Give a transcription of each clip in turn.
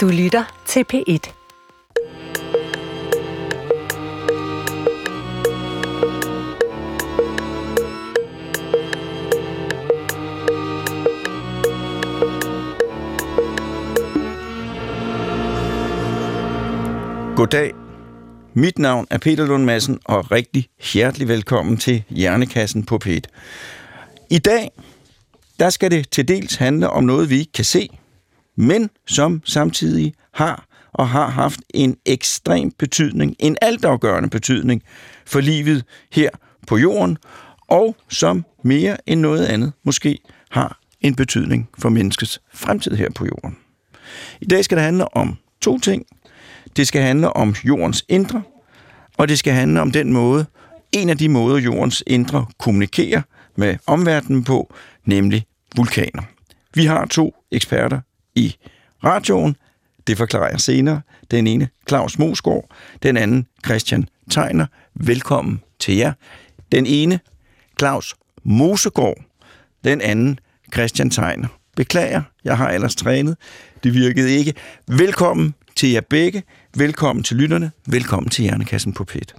Du lytter til P1. Goddag. Mit navn er Peter Lund Madsen, og rigtig hjertelig velkommen til Hjernekassen på P1. I dag, der skal det til dels handle om noget, vi ikke kan se, men som samtidig har og har haft en ekstrem betydning, en altafgørende betydning for livet her på jorden, og som mere end noget andet måske har en betydning for menneskets fremtid her på jorden. I dag skal det handle om to ting. Det skal handle om jordens indre, og det skal handle om den måde, en af de måder, jordens indre kommunikerer med omverdenen på, nemlig vulkaner. Vi har to eksperter i radioen. Det forklarer jeg senere. Den ene, Claus Mosgaard. Den anden, Christian Tegner. Velkommen til jer. Den ene, Claus Mosegård. Den anden, Christian Tegner. Beklager, jeg har ellers trænet. Det virkede ikke. Velkommen til jer begge. Velkommen til lytterne. Velkommen til Hjernekassen på PET.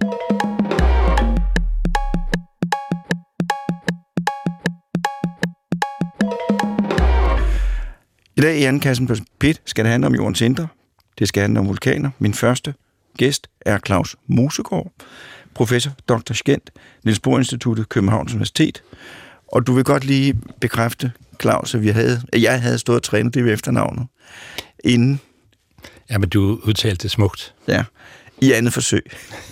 I dag i Hjernekassen på PET skal det handle om jordens indre. Det skal handle om vulkaner. Min første gæst er Claus Mosegård, professor Dr. Skent, Niels Bohr Instituttet, Københavns Universitet. Og du vil godt lige bekræfte, Claus, at, vi havde, at jeg havde stået og trænet det ved efternavnet, inden Ja, men du udtalte det smukt. Ja, i andet forsøg.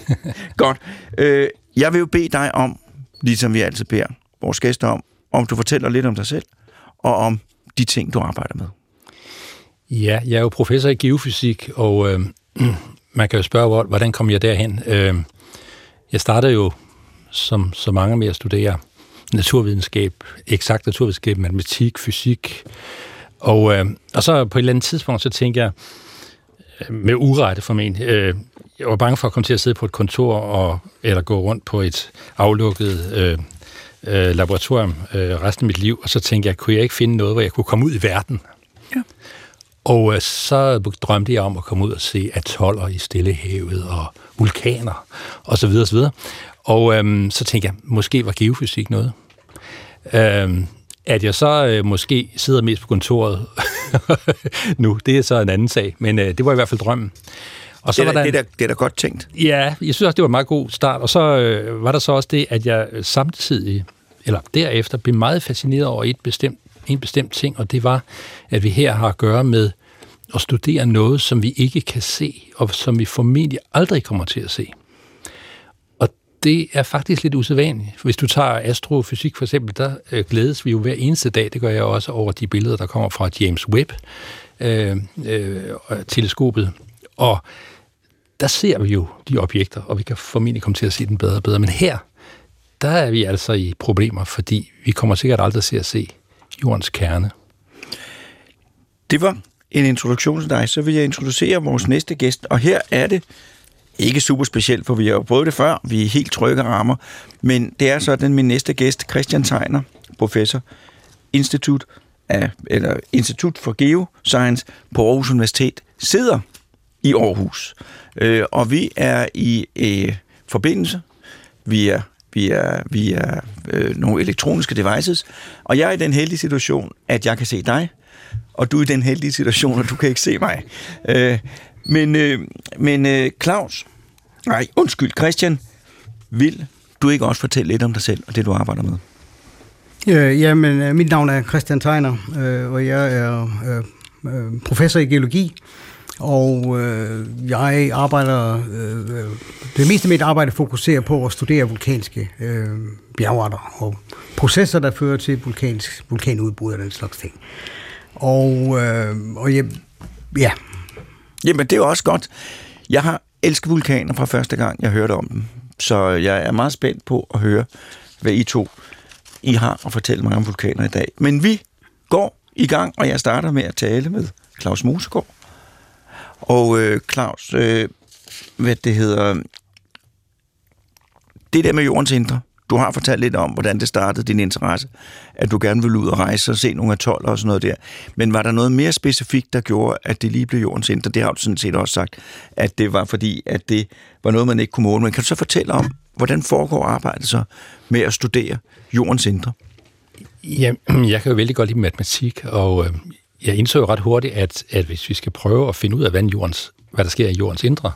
Godt. Øh, jeg vil jo bede dig om, ligesom vi altid beder vores gæster om, om du fortæller lidt om dig selv, og om de ting, du arbejder med. Ja, jeg er jo professor i geofysik, og øh, man kan jo spørge, hvordan kom jeg derhen? Øh, jeg startede jo, som så mange med at studere naturvidenskab, eksakt naturvidenskab, matematik, fysik, og, øh, og så på et eller andet tidspunkt, så tænkte jeg, øh, med urette formentlig. Øh, jeg var bange for at komme til at sidde på et kontor og, eller gå rundt på et aflukket øh, øh, laboratorium øh, resten af mit liv, og så tænkte jeg, kunne jeg ikke finde noget, hvor jeg kunne komme ud i verden? Ja. Og øh, så drømte jeg om at komme ud og se atoller i Stillehavet og vulkaner og så videre og så videre. Og øh, så tænkte jeg, måske var geofysik noget. Øh, at jeg så øh, måske sidder mest på kontoret nu, det er så en anden sag, men øh, det var i hvert fald drømmen. Og så det, er, var der, det, er da, det er da godt tænkt. Ja, jeg synes også, det var en meget god start. Og så øh, var der så også det, at jeg samtidig, eller derefter, blev meget fascineret over et bestemt, en bestemt ting, og det var, at vi her har at gøre med og studere noget, som vi ikke kan se, og som vi formentlig aldrig kommer til at se Og det er faktisk lidt usædvanligt. Hvis du tager astrofysik for eksempel, der øh, glædes vi jo hver eneste dag, det gør jeg også over de billeder, der kommer fra James Webb øh, øh, teleskopet. Og der ser vi jo de objekter, og vi kan formentlig komme til at se den bedre og bedre. Men her, der er vi altså i problemer, fordi vi kommer sikkert aldrig til at se jordens kerne. Det var en introduktion til dig. Så vil jeg introducere vores næste gæst, og her er det ikke super specielt, for vi har jo prøvet det før. Vi er helt trygge rammer. Men det er sådan min næste gæst, Christian Tegner, professor, Institut, af, eller Institut for Geoscience på Aarhus Universitet, sidder i Aarhus. Øh, og vi er i øh, forbindelse via, via, via øh, nogle elektroniske devices. Og jeg er i den heldige situation, at jeg kan se dig, og du er i den heldige situation, at du kan ikke se mig. Øh, men, øh, men øh, Claus, nej, undskyld, Christian, vil du ikke også fortælle lidt om dig selv og det, du arbejder med? Øh, jamen, øh, mit navn er Christian Tegner, øh, og jeg er øh, øh, professor i geologi. Og øh, jeg arbejder, øh, det meste af mit arbejde fokuserer på at studere vulkanske øh, bjergarter og processer, der fører til vulkansk, vulkanudbrud og den slags ting. Og, øh, og jeg, ja, Jamen, det er også godt. Jeg har elsket vulkaner fra første gang, jeg hørte om dem. Så jeg er meget spændt på at høre, hvad I to I har at fortælle mig om vulkaner i dag. Men vi går i gang, og jeg starter med at tale med Claus Mosegaard. Og øh, Claus, øh, hvad det hedder, det der med jordens indre, du har fortalt lidt om, hvordan det startede din interesse, at du gerne ville ud og rejse og se nogle atoller og sådan noget der. Men var der noget mere specifikt, der gjorde, at det lige blev jordens indre? Det har du sådan set også sagt, at det var fordi, at det var noget, man ikke kunne måle. Men kan du så fortælle om, hvordan foregår arbejdet så med at studere jordens indre? Ja, jeg kan jo vældig godt lide matematik, og øh, jeg indså jo ret hurtigt, at, at hvis vi skal prøve at finde ud af, hvad, jordens, hvad der sker i jordens indre,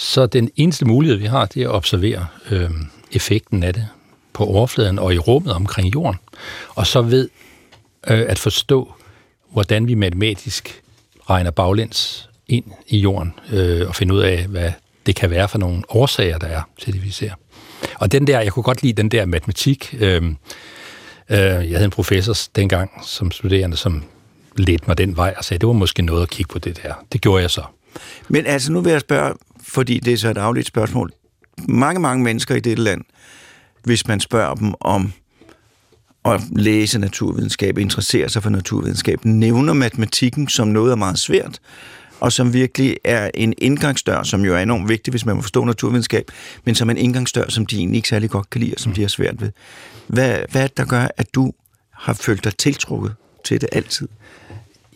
så den eneste mulighed, vi har, det er at observere øh, effekten af det på overfladen og i rummet omkring jorden, og så ved øh, at forstå, hvordan vi matematisk regner baglæns ind i jorden øh, og finde ud af, hvad det kan være for nogle årsager, der er til det, vi ser. Og den der, jeg kunne godt lide den der matematik. Øh, øh, jeg havde en professor dengang som studerende, som ledte mig den vej og sagde, det var måske noget at kigge på det der. Det gjorde jeg så. Men altså, nu vil jeg spørge, fordi det er så et afligt spørgsmål. Mange, mange mennesker i dette land, hvis man spørger dem om at læse naturvidenskab, interessere sig for naturvidenskab, nævner matematikken som noget, er meget svært, og som virkelig er en indgangsdør, som jo er enormt vigtig, hvis man må forstå naturvidenskab, men som en indgangsdør, som de egentlig ikke særlig godt kan lide, og som de har svært ved. Hvad, hvad er det, der gør, at du har følt dig tiltrukket til det altid?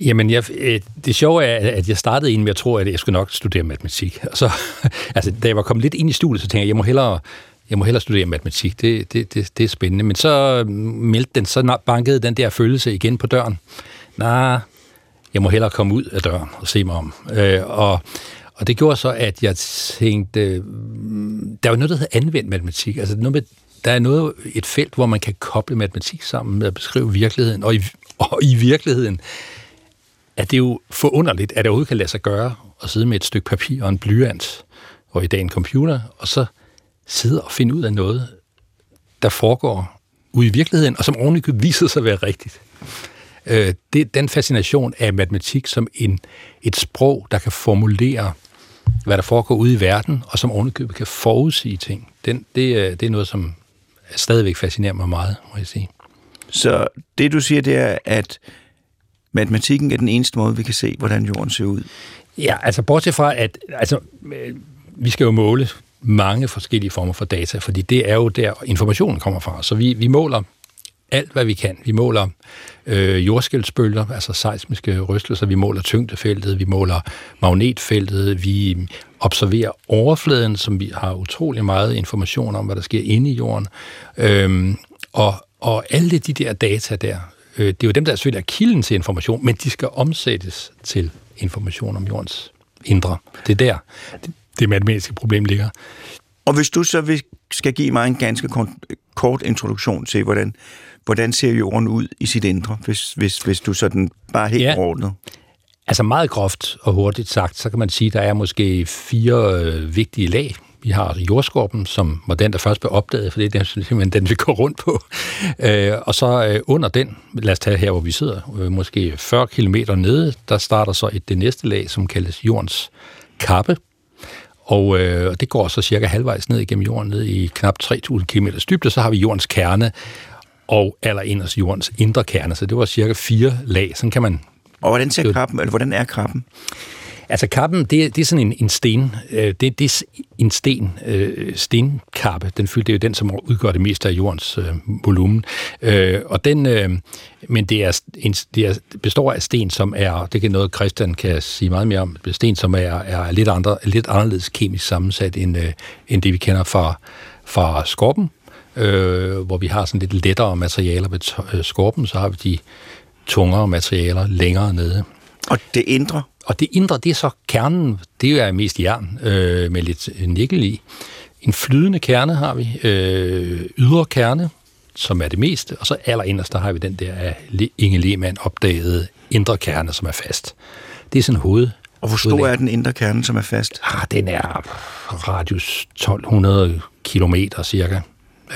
Jamen, jeg, øh, det sjove er, at jeg startede ind med at tro, at jeg skulle nok studere matematik. Og så, altså, da jeg var kommet lidt ind i studiet, så tænkte jeg, jeg må hellere, jeg må hellere studere matematik. Det, det, det, det er spændende. Men så øh, meldte den, så bankede den der følelse igen på døren. Nej, jeg må hellere komme ud af døren og se mig om. Øh, og, og det gjorde så, at jeg tænkte, mm, der var noget, der hedder anvendt matematik. Altså noget med, der er noget, et felt, hvor man kan koble matematik sammen med at beskrive virkeligheden. Og i, og i virkeligheden er det jo forunderligt, at det overhovedet kan lade sig gøre at sidde med et stykke papir og en blyant, og i dag en computer, og så sidde og finde ud af noget, der foregår ude i virkeligheden, og som ordentligt viser sig at være rigtigt. Øh, det, den fascination af matematik som en, et sprog, der kan formulere, hvad der foregår ude i verden, og som ovenikøbet kan forudsige ting, den, det, det er noget, som stadigvæk fascinerer mig meget, må jeg sige. Så det, du siger, det er, at matematikken er den eneste måde, vi kan se, hvordan jorden ser ud? Ja, altså bortset fra, at altså, øh, vi skal jo måle mange forskellige former for data, fordi det er jo der, informationen kommer fra. Så vi, vi måler alt, hvad vi kan. Vi måler øh, jordskældsbølger, altså seismiske rystelser, vi måler tyngdefeltet, vi måler magnetfeltet, vi observerer overfladen, som vi har utrolig meget information om, hvad der sker inde i jorden. Øhm, og, og alle de der data der, øh, det er jo dem, der selvfølgelig er kilden til information, men de skal omsættes til information om jordens indre. Det er der, det, det matematiske problem ligger. Og hvis du så vil, skal give mig en ganske kort, introduktion til, hvordan, hvordan ser jorden ud i sit indre, hvis, hvis, hvis du sådan bare helt ja. ordnet? Altså meget groft og hurtigt sagt, så kan man sige, at der er måske fire øh, vigtige lag. Vi har jordskorpen, som var den, der først blev opdaget, for det er simpelthen den, vi går rundt på. Øh, og så øh, under den, lad os tage her, hvor vi sidder, øh, måske 40 km nede, der starter så et det næste lag, som kaldes jordens kappe. Og øh, det går så cirka halvvejs ned igennem jorden, ned i knap 3.000 km dybde, så har vi jordens kerne, og allerinderst jordens indre kerne. Så det var cirka fire lag. Sådan kan man... Og hvordan ser krabben, eller hvordan er krabben? Altså kappen, det, det er sådan en, en sten. Øh, det, det er en sten, øh, stenkappe. Den fylder, det er jo den, som udgør det meste af jordens øh, volumen. Øh, og den, øh, men det, er, en, det er, består af sten, som er, det kan noget Christian kan sige meget mere om, sten, som er, er lidt, andre, lidt anderledes kemisk sammensat, end, øh, end det vi kender fra, fra skorpen, øh, hvor vi har sådan lidt lettere materialer ved øh, skorpen, så har vi de tungere materialer længere nede. Og det indre? Og det indre, det er så kernen, det er mest jern øh, med lidt nikkel i. En flydende kerne har vi, øh, ydre kerne, som er det meste, og så allerinderst, der har vi den der af Inge Lehmann opdagede indre kerne, som er fast. Det er sådan hoved. Og hvor stor er den indre kerne, som er fast? Ah, den er radius 1200 kilometer cirka.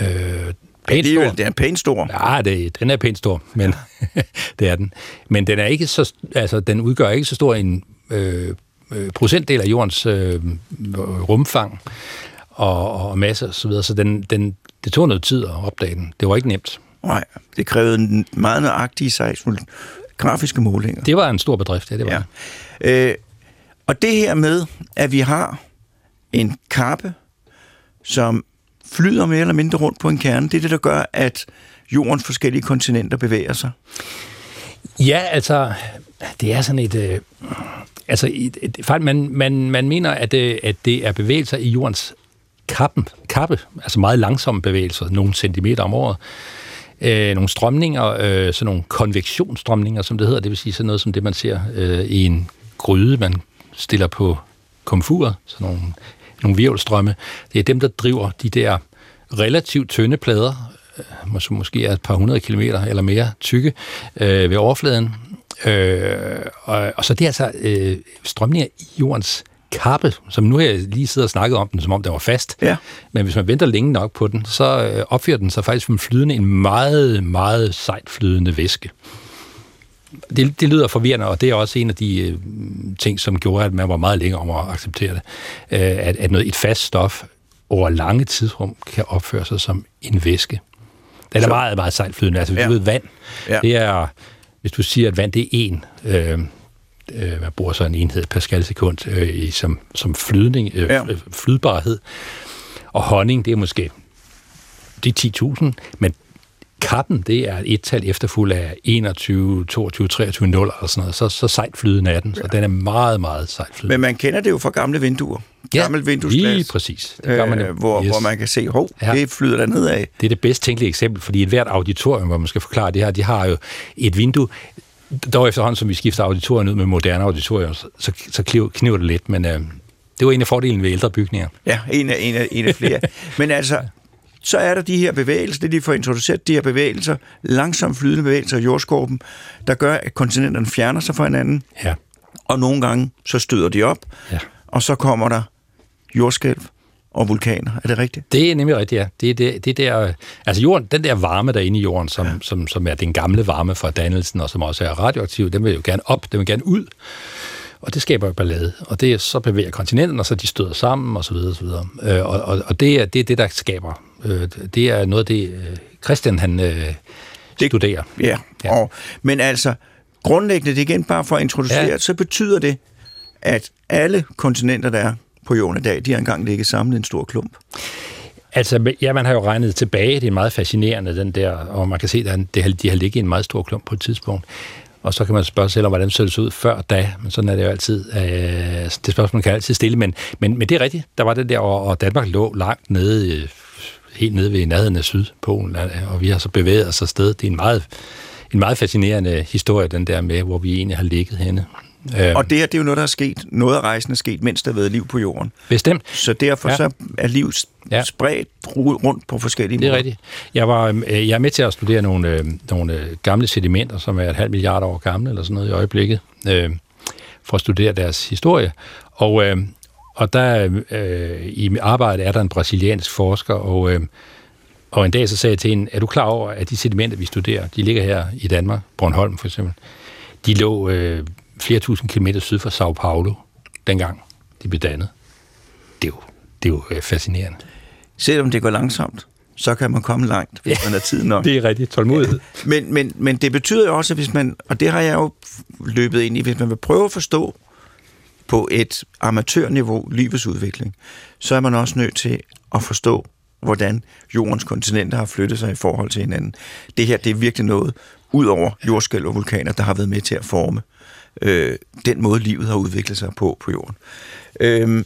Øh, pænt stor. Det er pænt stor. Ja, det, den er pænt stor, men det er den. Men den er ikke så, altså, den udgør ikke så stor en øh, øh, procentdel af jordens øh, rumfang og, og masse og så videre, så den, den, det tog noget tid at opdage den. Det var ikke nemt. Nej, det krævede meget nøjagtige grafiske målinger. Det var en stor bedrift, ja, det var ja. Øh, og det her med, at vi har en kappe, som flyder mere eller mindre rundt på en kerne. Det er det, der gør, at jordens forskellige kontinenter bevæger sig. Ja, altså, det er sådan et... Øh, altså, et, et, man, man, man mener, at, øh, at det er bevægelser i jordens kappen, kappe, altså meget langsomme bevægelser, nogle centimeter om året, øh, nogle strømninger, øh, sådan nogle konvektionsstrømninger, som det hedder, det vil sige sådan noget som det, man ser øh, i en gryde, man stiller på komfuret, sådan nogle, nogle virvelstrømme. Det er dem, der driver de der relativt tynde plader, øh, som måske er et par hundrede kilometer eller mere tykke øh, ved overfladen. Øh, og, og så det er altså øh, strømninger i jordens kappe, som nu har jeg lige siddet og snakket om den, som om den var fast. Ja. Men hvis man venter længe nok på den, så øh, opfører den sig faktisk som flydende en meget, meget sejt flydende væske. Det, det lyder forvirrende, og det er også en af de øh, ting, som gjorde, at man var meget længere om at acceptere det. Øh, at, at noget, et fast stof over lange tidsrum kan opføre sig som en væske. Den er så. meget, meget sejt flydende. Altså, hvis ja. du ved, vand, ja. det er, hvis du siger, at vand det er en, øh, øh, man bruger så en enhed Pascal sekund øh, i, som, som flydning, øh, ja. flydbarhed. Og honning, det er måske de 10.000, men kappen, det er et tal efterfuld af 21, 22, 23 0 og sådan noget. Så, så sejt flydende er den, så ja. den er meget, meget sejt flydende. Men man kender det jo fra gamle vinduer. Gammel ja, lige præcis. Det gør man, øh, hvor, yes. hvor man kan se, hov, ja. det flyder der nedad. Det er det bedst tænkelige eksempel, fordi et hvert auditorium, hvor man skal forklare det her, de har jo et vindue, dog efterhånden, som vi skifter auditoriet ud med moderne auditorier, så, så, så kniver det lidt, men øh, det var en af fordelene ved ældre bygninger. Ja, en af, en af, en af flere. men altså, så er der de her bevægelser, det de får introduceret, de her bevægelser, langsomt flydende bevægelser i jordskorpen, der gør, at kontinenterne fjerner sig fra hinanden. Ja. Og nogle gange, så støder de op, ja. og så kommer der jordskælv, og vulkaner. Er det rigtigt? Det er nemlig rigtigt, ja. Det er, det, det der, altså jorden, den der varme, der er inde i jorden, som, ja. som, som er den gamle varme fra dannelsen, og som også er radioaktiv, den vil jo gerne op, den vil gerne ud. Og det skaber ballade. Og det så bevæger kontinenten, og så de støder sammen, og så videre, og så videre. Øh, og, og, og det er det, er det, der skaber. Øh, det er noget af det, øh, Christian han øh, det, studerer. Ja, ja. Og, men altså, grundlæggende, det igen bare for at introducere, ja. så betyder det, at alle kontinenter, der er på jorden i dag, de har engang ligget samlet i en stor klump. Altså, ja, man har jo regnet tilbage, det er meget fascinerende, den der, og man kan se, at de har ligget i en meget stor klump på et tidspunkt. Og så kan man spørge sig selv om, hvordan så det ud før da, men sådan er det jo altid. Øh, det spørgsmål kan altid stille, men, men, men det er rigtigt. Der var det der, og Danmark lå langt nede, helt nede ved nærheden af Sydpolen, og vi har så bevæget os afsted. Det er en meget, en meget fascinerende historie, den der med, hvor vi egentlig har ligget henne. Øhm. Og det her, det er jo noget, der er sket. Noget af rejsen er sket, mens der har været liv på jorden. Bestemt. Så derfor ja. så er liv ja. spredt rundt på forskellige måder. Det er rigtigt. Jeg, var, øh, jeg er med til at studere nogle, øh, nogle øh, gamle sedimenter, som er et halvt milliard år gamle, eller sådan noget i øjeblikket, øh, for at studere deres historie. Og, øh, og der øh, i arbejdet er der en brasiliansk forsker, og, øh, og en dag så sagde jeg til hende, er du klar over, at de sedimenter, vi studerer, de ligger her i Danmark, Bornholm for eksempel, de lå øh, flere tusind kilometer syd for Sao Paulo, dengang de blev dannet. Det er jo, det er jo øh, fascinerende. Selvom det går langsomt, så kan man komme langt, hvis ja, man har tid nok. det er rigtig tålmodighed. Men, men, men det betyder jo også, at hvis man, og det har jeg jo løbet ind i, hvis man vil prøve at forstå på et amatørniveau livets udvikling, så er man også nødt til at forstå, hvordan jordens kontinenter har flyttet sig i forhold til hinanden. Det her, det er virkelig noget, ud over jordskælv og vulkaner, der har været med til at forme øh, den måde, livet har udviklet sig på på jorden. Øh,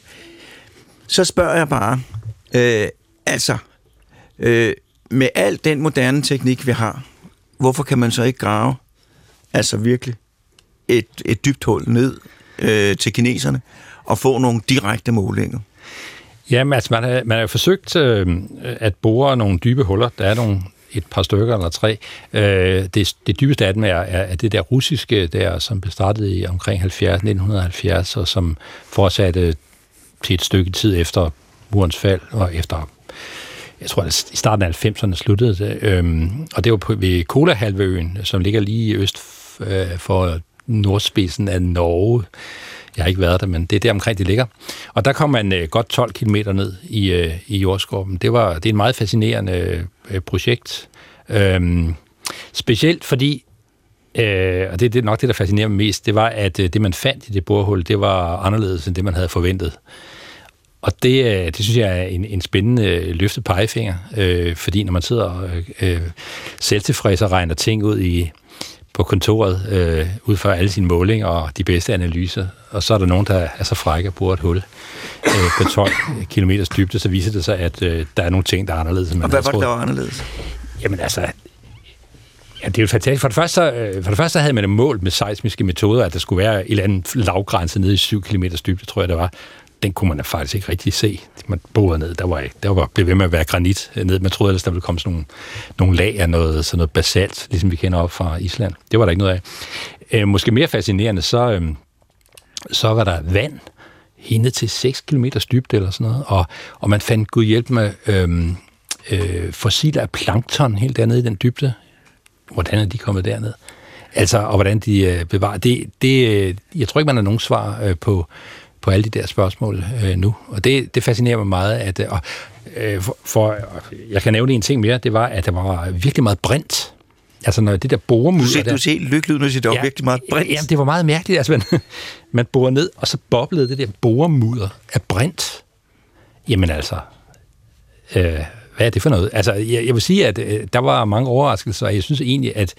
så spørger jeg bare, øh, altså, øh, med al den moderne teknik, vi har, hvorfor kan man så ikke grave, altså virkelig, et, et dybt hul ned øh, til kineserne, og få nogle direkte målinger? Jamen, altså, man har, man har forsøgt øh, at bore nogle dybe huller. Der er nogle et par stykker eller tre. Øh, det, det dybeste af dem er, er, det der russiske, der, som blev startet i omkring 70, 1970, og som fortsatte til et stykke tid efter murens fald, og efter jeg tror, at i starten af 90'erne sluttede det. Øhm, og det var på, ved Kolahalvøen, som ligger lige øst øh, for nordspidsen af Norge. Jeg har ikke været der, men det er der omkring, det ligger. Og der kom man øh, godt 12 km ned i, øh, i jordskorpen. Det, var, det er en meget fascinerende øh, projekt. Øhm, specielt fordi, øh, og det, det er nok det, der fascinerer mig mest, det var, at øh, det, man fandt i det borehul, det var anderledes end det, man havde forventet. Og det, øh, det synes jeg er en, en spændende øh, løftet pegefinger, øh, fordi når man sidder og øh, øh selvtilfreds og regner ting ud i, på kontoret, øh, ud fra alle sine målinger og de bedste analyser, og så er der nogen, der er så frække og bruger et hul øh, på 12 km dybde, så viser det sig, at øh, der er nogle ting, der er anderledes. og hvad var det, der var anderledes? Jamen altså, Ja, det er jo fantastisk. For det, første, for det første havde man et mål med seismiske metoder, at der skulle være en eller anden lavgrænse nede i 7 km dybde, tror jeg det var den kunne man faktisk ikke rigtig se. Man boede ned, der var, der var blev ved med at være granit øh, ned. Man troede ellers, der ville komme sådan nogle, nogle lag af noget, sådan noget basalt, ligesom vi kender op fra Island. Det var der ikke noget af. Øh, måske mere fascinerende, så, øh, så var der vand hende til 6 km dybde eller sådan noget, og, og man fandt gud hjælp med øh, øh, fossiler af plankton helt dernede i den dybde. Hvordan er de kommet derned? Altså, og hvordan de øh, bevarer. Det, det, øh, jeg tror ikke, man har nogen svar øh, på, på alle de der spørgsmål øh, nu. Og det, det fascinerer mig meget. At, og, øh, for, for, jeg kan nævne en ting mere, det var, at der var virkelig meget brint. Altså når det der boremudder... Du ser, der, du ser lykkelig ud, når du siger, der ja, var virkelig meget brint. Jamen, det var meget mærkeligt. Altså, man, man borer ned, og så boblede det der boremudder af brint. Jamen altså... Øh, hvad er det for noget? Altså, jeg, jeg vil sige, at øh, der var mange overraskelser, og jeg synes egentlig, at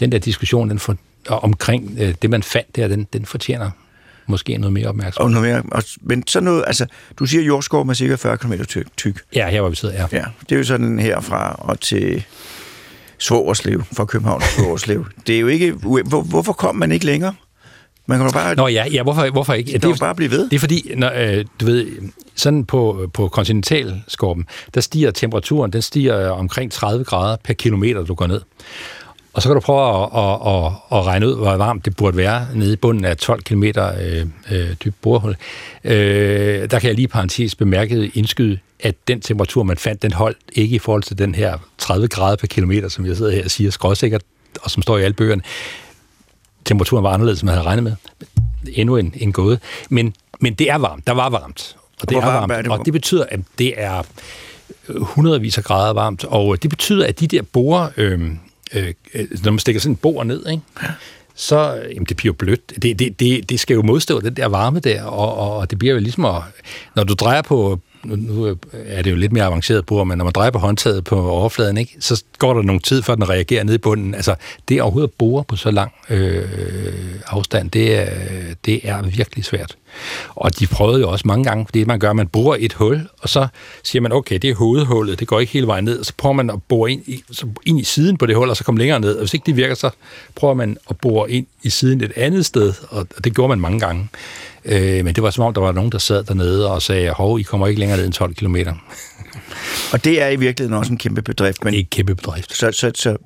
den der diskussion den for, omkring øh, det, man fandt der, den, den fortjener måske noget mere opmærksomhed. Og noget mere, og, men så noget, altså, du siger jordskov med cirka 40 km tyk. tyk. Ja, her hvor vi sidder, ja. ja. Det er jo sådan herfra og til Svogerslev, fra København til Svogerslev. Det er jo ikke, hvor, hvorfor kom man ikke længere? Man kan bare... Nå ja, ja hvorfor, hvorfor ikke? Det, er bare blive ved. Det er fordi, når, øh, du ved, sådan på, på kontinentalskorpen, der stiger temperaturen, den stiger omkring 30 grader per kilometer, du går ned. Og så kan du prøve at, at, at, at regne ud, hvor varmt det burde være nede i bunden af 12 km øh, øh, dyb borehul. Øh, der kan jeg lige parentes bemærke indskyde, at den temperatur, man fandt, den holdt ikke i forhold til den her 30 grader per kilometer, som jeg sidder her og siger skråsikkert, og som står i alle bøgerne. Temperaturen var anderledes, som man havde regnet med. Endnu en, en gåde. Men, men det er varmt. Der var varmt. Og det er varmt. Er det? Og det betyder, at det er hundredvis af grader varmt. Og det betyder, at de der borer... Øh, øh, når man stikker sådan en bord ned, ikke? Så jamen, det bliver blødt. Det, det, det, det skal jo modstå den der varme der, og, og det bliver jo ligesom, at, når du drejer på, nu, nu er det jo lidt mere avanceret bord, men når man drejer på håndtaget på overfladen, ikke, så går der nogle tid, før den reagerer ned i bunden. Altså, det overhovedet at bore på så lang øh, afstand, det er, det er virkelig svært. Og de prøvede jo også mange gange, det man gør, man borer et hul, og så siger man, okay, det er hovedhullet, det går ikke hele vejen ned, og så prøver man at bore ind i, så ind i siden på det hul, og så komme længere ned. Og hvis ikke det virker, så prøver man at bore ind i siden et andet sted, og det gjorde man mange gange. Øh, men det var som om, der var nogen, der sad dernede og sagde, hov, I kommer ikke længere ned end 12 km. og det er i virkeligheden også en kæmpe bedrift. Men det er en kæmpe bedrift. Så, så, så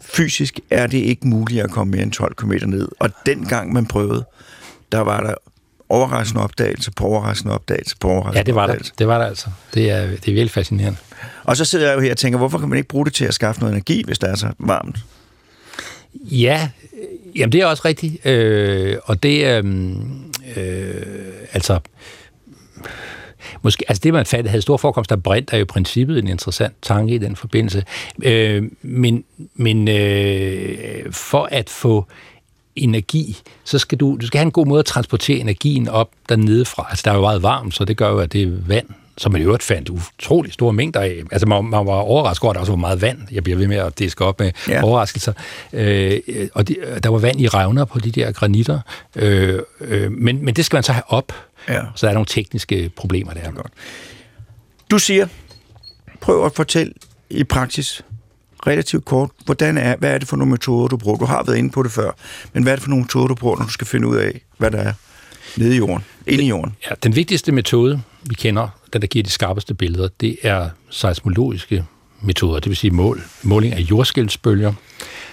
fysisk er det ikke muligt at komme mere end 12 km ned. Og dengang man prøvede, der var der overraskende opdagelse på overraskende opdagelse på overraskende Ja, det var opdagelse. der. Det var der altså. Det er, det er virkelig fascinerende. Og så sidder jeg jo her og tænker, hvorfor kan man ikke bruge det til at skaffe noget energi, hvis det er så varmt? Ja, jamen det er også rigtigt. Øh, og det er... Øh, øh, altså... Måske, altså det, man fandt, havde stor forekomst af brint, er jo i princippet en interessant tanke i den forbindelse. Øh, men men øh, for at få energi, så skal du, du skal have en god måde at transportere energien op dernede fra. Altså, der er jo meget varmt, så det gør jo, at det er vand, som man i øvrigt fandt utrolig store mængder af. Altså, man, man var overrasket over, at der også var meget vand. Jeg bliver ved med at diske op med ja. overraskelser. Øh, og de, der var vand i revner på de der granitter. Øh, øh, men, men det skal man så have op. Ja. Så der er nogle tekniske problemer der. Godt. Du siger, prøv at fortælle i praksis, relativt kort, hvordan er, hvad er det for nogle metoder, du bruger? Du har været inde på det før, men hvad er det for nogle metoder, du bruger, når du skal finde ud af, hvad der er nede i jorden, inde i jorden? Ja, den vigtigste metode, vi kender, den der giver de skarpeste billeder, det er seismologiske metoder, det vil sige mål, måling af jordskældsbølger,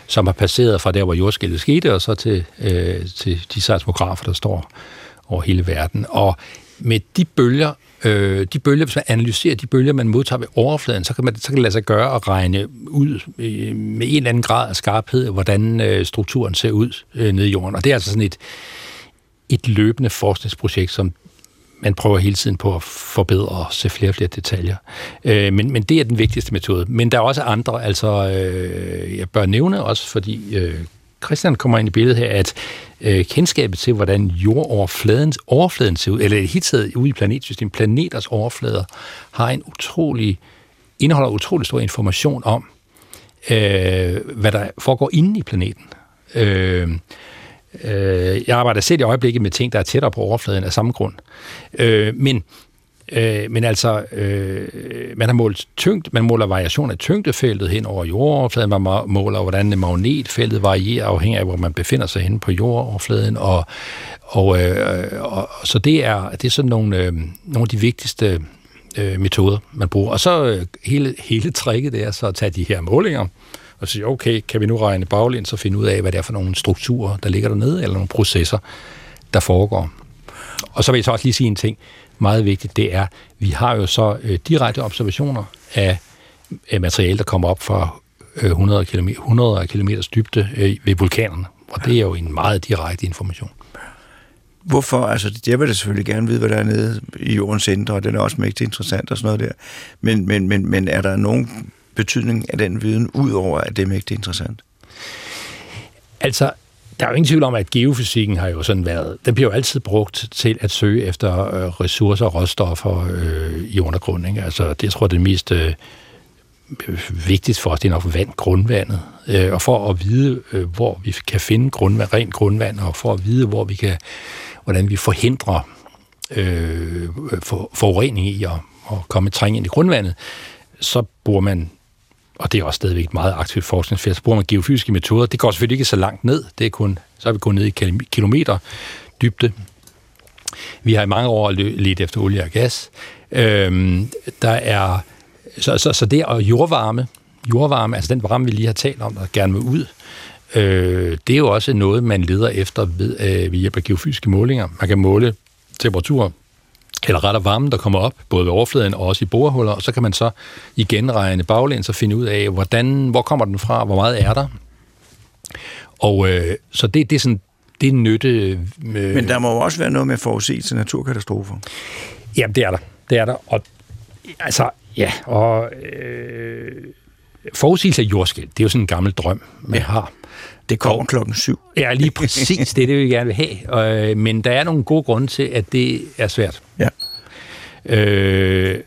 som har passeret fra der, hvor jordskældet skete, og så til, øh, til de seismografer, der står over hele verden. Og med de bølger øh, de bølger, hvis man analyserer de bølger, man modtager ved overfladen, så kan, man, så kan det lade sig gøre at regne ud øh, med en eller anden grad af skarphed, hvordan øh, strukturen ser ud øh, nede i jorden. Og det er altså sådan et, et løbende forskningsprojekt, som man prøver hele tiden på at forbedre og se flere og flere detaljer. Øh, men, men det er den vigtigste metode. Men der er også andre, altså øh, jeg bør nævne også, fordi øh, Christian kommer ind i billedet her, at øh, kendskabet til, hvordan jordoverfladens overfladen ser ud, eller helt taget ude i planetsystemet, planeters overflader, har en utrolig, indeholder utrolig stor information om, øh, hvad der foregår inde i planeten. Øh, øh, jeg arbejder selv i øjeblikket med ting, der er tættere på overfladen af samme grund. Øh, men Øh, men altså, øh, man har målt tyngd, man måler variation af tyngdefeltet hen over jordoverfladen, man måler, hvordan magnetfeltet varierer afhængig af, hvor man befinder sig hen på jordoverfladen, og, og, øh, og så det er, det er sådan nogle, øh, nogle af de vigtigste øh, metoder, man bruger. Og så øh, hele, hele tricket det er så at tage de her målinger, og sige, okay, kan vi nu regne baglæns og finde ud af, hvad det er for nogle strukturer, der ligger dernede, eller nogle processer, der foregår. Og så vil jeg så også lige sige en ting meget vigtigt, det er, vi har jo så øh, direkte observationer af, af materiale, der kommer op fra øh, 100 km, 100 km dybde øh, ved vulkanerne. Og det er jo en meget direkte information. Hvorfor? Altså, jeg vil da selvfølgelig gerne vide, hvad der er nede i jordens indre, og det er også mægtig interessant og sådan noget der. Men, men, men, men er der nogen betydning af den viden, udover at det er mægtigt interessant? Altså, der er jo ingen tvivl om, at geofysikken har jo sådan været, den bliver jo altid brugt til at søge efter øh, ressourcer og råstoffer øh, i undergrunden. Ikke? Altså, det jeg tror jeg, det mest øh, vigtigt for os, det er nok vand, grundvandet. Øh, og for at vide, øh, hvor vi kan finde grundvand, rent grundvand, og for at vide, hvor vi kan, hvordan vi forhindrer øh, for, forurening i at, at komme trænge ind i grundvandet, så bruger man og det er også stadigvæk et meget aktivt forskningsfelt, så bruger man geofysiske metoder. Det går selvfølgelig ikke så langt ned, det er kun, så er vi kun ned i kilometer dybde. Vi har i mange år let efter olie og gas. Øhm, der er, så, så, så det og jordvarme, jordvarme, altså den varme, vi lige har talt om, der gerne vil ud, øh, det er jo også noget, man leder efter ved, øh, ved hjælp af geofysiske målinger. Man kan måle temperatur eller rettere varmen, der kommer op, både ved overfladen og også i borehuller, og så kan man så igen regne baglæns og finde ud af, hvordan, hvor kommer den fra, hvor meget er der. Og øh, så det, det er sådan, det er nytte... Øh, Men der må jo også være noget med forudsigelse til naturkatastrofer. Jamen, det er der. Det er der. Og altså, ja, og øh, forudsigelse af jordskæld, det er jo sådan en gammel drøm, man ja. har. Det kommer klokken syv. Ja, lige præcis. Det er det, vi gerne vil have. Øh, men der er nogle gode grunde til, at det er svært. Ja. Øh,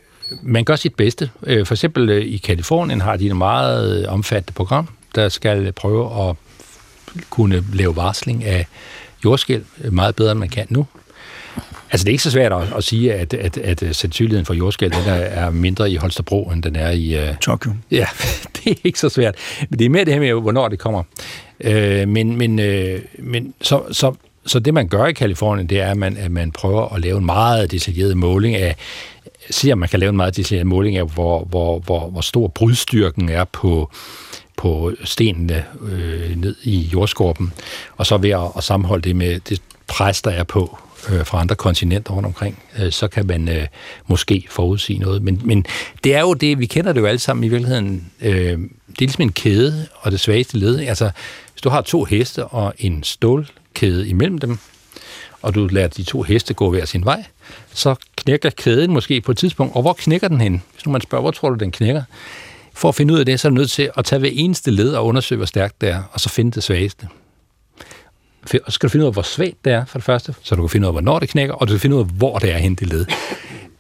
man gør sit bedste. Øh, for eksempel øh, i Kalifornien har de et meget omfattende program, der skal prøve at kunne lave varsling af jordskæld meget bedre, end man kan nu. Altså, det er ikke så svært at, at sige, at, at, at sandsynligheden for jordskæld den er, er mindre i Holstebro, end den er i... Uh... Tokyo. Ja, det er ikke så svært. Men det er mere det her med, hvornår det kommer. Uh, men men, uh, men så, så, så det, man gør i Kalifornien, det er, at man, at man prøver at lave en meget detaljeret måling af, siger, at man kan lave en meget detaljeret måling af, hvor, hvor, hvor, hvor stor brudstyrken er på, på stenene øh, ned i jordskorpen, og så ved at, at sammenholde det med det pres, der er på øh, fra andre kontinenter rundt omkring, øh, så kan man øh, måske forudsige noget. Men, men det er jo det, vi kender det jo alle sammen i virkeligheden. Øh, det er ligesom en kæde, og det svageste led. Altså, hvis du har to heste og en stålkæde imellem dem, og du lader de to heste gå hver sin vej, så knækker kæden måske på et tidspunkt. Og hvor knækker den hen? Hvis nu man spørger, hvor tror du, den knækker? For at finde ud af det, så er du nødt til at tage hver eneste led og undersøge, hvor stærkt det er, og så finde det svageste. Og så skal du finde ud af, hvor svagt det er, for det første, så du kan finde ud af, hvornår det knækker, og du kan finde ud af, hvor det er hen det led.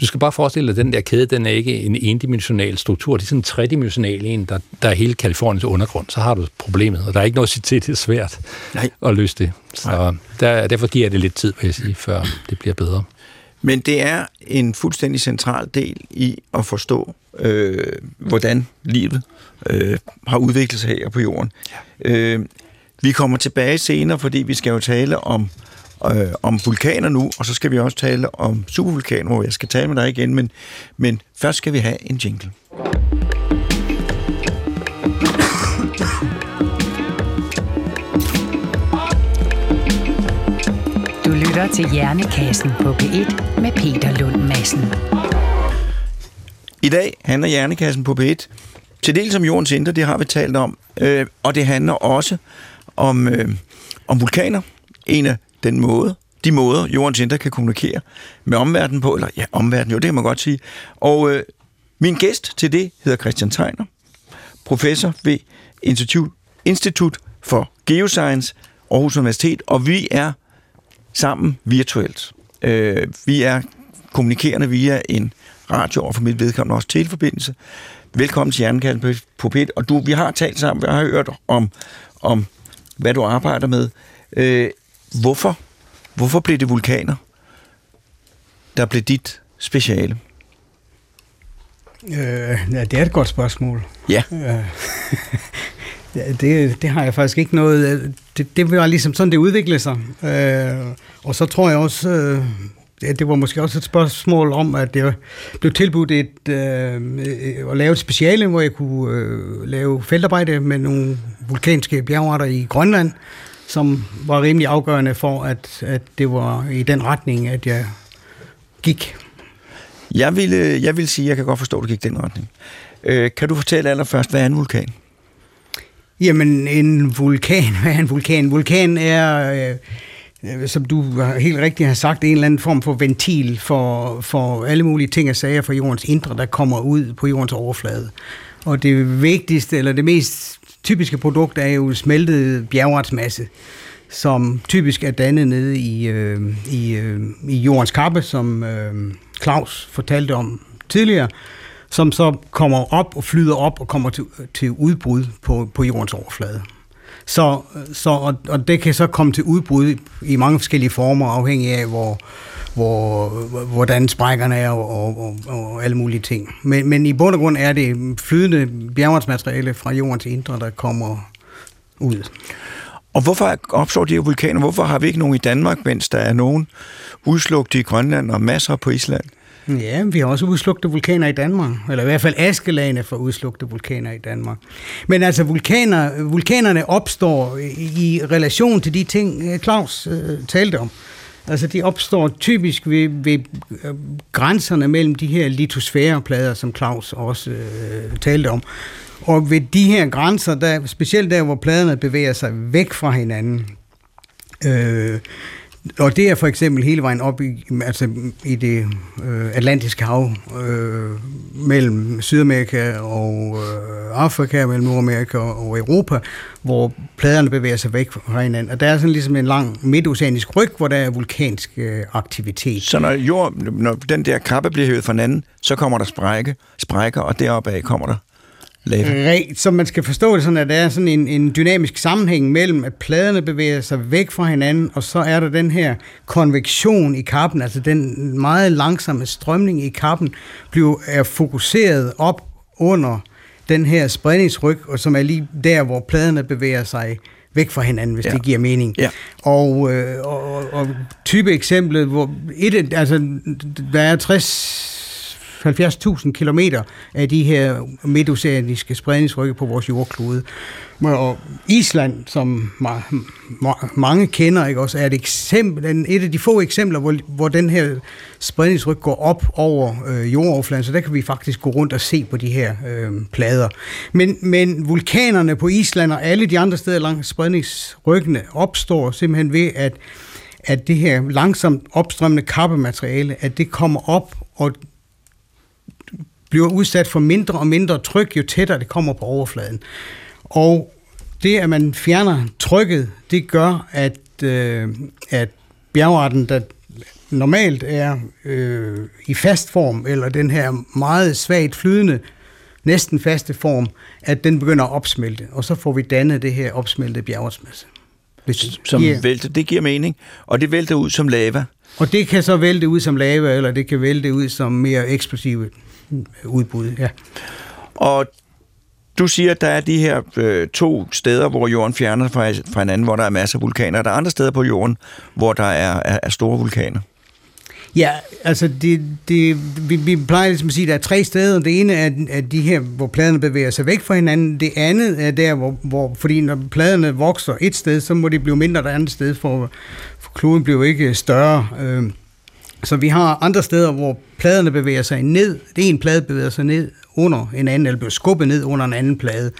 Du skal bare forestille dig, at den der kæde, den er ikke en endimensional struktur, det er sådan en tredimensional en, der, der er hele Kaliforniens undergrund. Så har du problemet, og der er ikke noget at sige til, det er svært Nej. at løse det. Så der, derfor giver det lidt tid, vil jeg sige, før det bliver bedre. Men det er en fuldstændig central del i at forstå, øh, hvordan livet øh, har udviklet sig her på jorden. Ja. Øh, vi kommer tilbage senere, fordi vi skal jo tale om, øh, om vulkaner nu, og så skal vi også tale om supervulkaner, hvor jeg skal tale med dig igen, men, men først skal vi have en jingle. Du lytter til Hjernekassen på P1 med Peter Lund Madsen. I dag handler Hjernekassen på P1 til dels om jordens indre, det har vi talt om, øh, og det handler også om, øh, om vulkaner. En af den måde, de måder, jordens indre kan kommunikere med omverdenen på, eller ja, omverdenen, jo, det kan man godt sige. Og øh, min gæst til det hedder Christian Tegner, professor ved Institut, Institut for Geoscience, Aarhus Universitet, og vi er sammen virtuelt. Øh, vi er kommunikerende via en radio, og for mit vedkommende også teleforbindelse. Velkommen til Jernkassen på PET. Og du, vi har talt sammen, vi har hørt om, om hvad du arbejder med. Øh, hvorfor? Hvorfor blev det vulkaner, der blev dit speciale? Øh, ja, det er et godt spørgsmål. Ja. Øh, ja det, det har jeg faktisk ikke noget... Det, det var ligesom sådan, det udviklede sig. Øh, og så tror jeg også... Øh, det var måske også et spørgsmål om, at det blev tilbudt et, øh, at lave et speciale, hvor jeg kunne øh, lave feltarbejde med nogle vulkanske bjergarter i Grønland, som var rimelig afgørende for, at, at det var i den retning, at jeg gik. Jeg vil, jeg vil sige, at jeg kan godt forstå, at du gik den retning. Øh, kan du fortælle allerførst, hvad er en vulkan? Jamen, en vulkan, hvad er en vulkan? Vulkan er... Øh, som du helt rigtigt har sagt, en eller anden form for ventil for, for alle mulige ting og sager fra jordens indre, der kommer ud på jordens overflade. Og det vigtigste, eller det mest typiske produkt, er jo smeltet bjergartsmasse, som typisk er dannet nede i, øh, i, øh, i jordens kappe, som øh, Claus fortalte om tidligere, som så kommer op og flyder op og kommer til, til udbrud på, på jordens overflade. Så, så, og, og det kan så komme til udbrud i mange forskellige former, afhængig af, hvor, hvor, hvordan sprækkerne er og, og, og, og alle mulige ting. Men, men i bund og grund er det flydende bjergmateriale fra jordens indre, der kommer ud. Og hvorfor opstår de her vulkaner? Hvorfor har vi ikke nogen i Danmark, mens der er nogen udslugt i Grønland og masser på Island? Ja, vi har også udslugte vulkaner i Danmark, eller i hvert fald askelagene for udslugte vulkaner i Danmark. Men altså, vulkaner, vulkanerne opstår i relation til de ting, øh, Claus øh, talte om. Altså, de opstår typisk ved, ved øh, grænserne mellem de her litosfæreplader, som Claus også øh, talte om. Og ved de her grænser, der, specielt der, hvor pladerne bevæger sig væk fra hinanden, øh, og det er for eksempel hele vejen op i, altså i det øh, atlantiske hav, øh, mellem Sydamerika og øh, Afrika, mellem Nordamerika og Europa, hvor pladerne bevæger sig væk fra hinanden. Og der er sådan ligesom en lang midtoceanisk ryg, hvor der er vulkansk øh, aktivitet. Så når, jord, når den der kappe bliver hævet fra hinanden, så kommer der sprække, sprækker, og deroppe af kommer der lava. Så man skal forstå det sådan, at der er sådan en, en dynamisk sammenhæng mellem, at pladerne bevæger sig væk fra hinanden, og så er der den her konvektion i kappen, altså den meget langsomme strømning i kappen, bliver, er fokuseret op under den her spredningsryg, og som er lige der, hvor pladerne bevæger sig væk fra hinanden, hvis ja. det giver mening. Ja. Og, øh, og, og type eksemplet, hvor et, altså, der er 60 70.000 kilometer af de her midtoceaniske spredningsrykke på vores jordklode. Og Island, som mange kender, ikke, også er et, eksempel, et af de få eksempler, hvor, hvor den her spredningsryg går op over øh, jordoverfladen, så der kan vi faktisk gå rundt og se på de her øh, plader. Men, men vulkanerne på Island og alle de andre steder langs spredningsryggene opstår simpelthen ved, at at det her langsomt opstrømmende kappemateriale, at det kommer op og bliver udsat for mindre og mindre tryk, jo tættere det kommer på overfladen. Og det, at man fjerner trykket, det gør, at, øh, at bjergarten, der normalt er øh, i fast form, eller den her meget svagt flydende, næsten faste form, at den begynder at opsmelte, og så får vi dannet det her opsmeltede bjergartsmasse. Som giver, vælter, det giver mening, og det vælter ud som lava. Og det kan så vælte ud som lava, eller det kan vælte ud som mere eksplosive udbud. Ja. Og du siger, at der er de her øh, to steder, hvor jorden fjerner fra, fra hinanden, hvor der er masser af vulkaner. Er der andre steder på jorden, hvor der er, er, er store vulkaner? Ja, altså det, det, vi, vi plejer ligesom at sige, at der er tre steder. Det ene er, er de her, hvor pladerne bevæger sig væk fra hinanden. Det andet er der, hvor, hvor fordi når pladerne vokser et sted, så må de blive mindre der andet sted, for kloden bliver ikke øh, større. Øh, så vi har andre steder, hvor pladerne bevæger sig ned. Det en plade bevæger sig ned under en anden, eller bliver skubbet ned under en anden plade.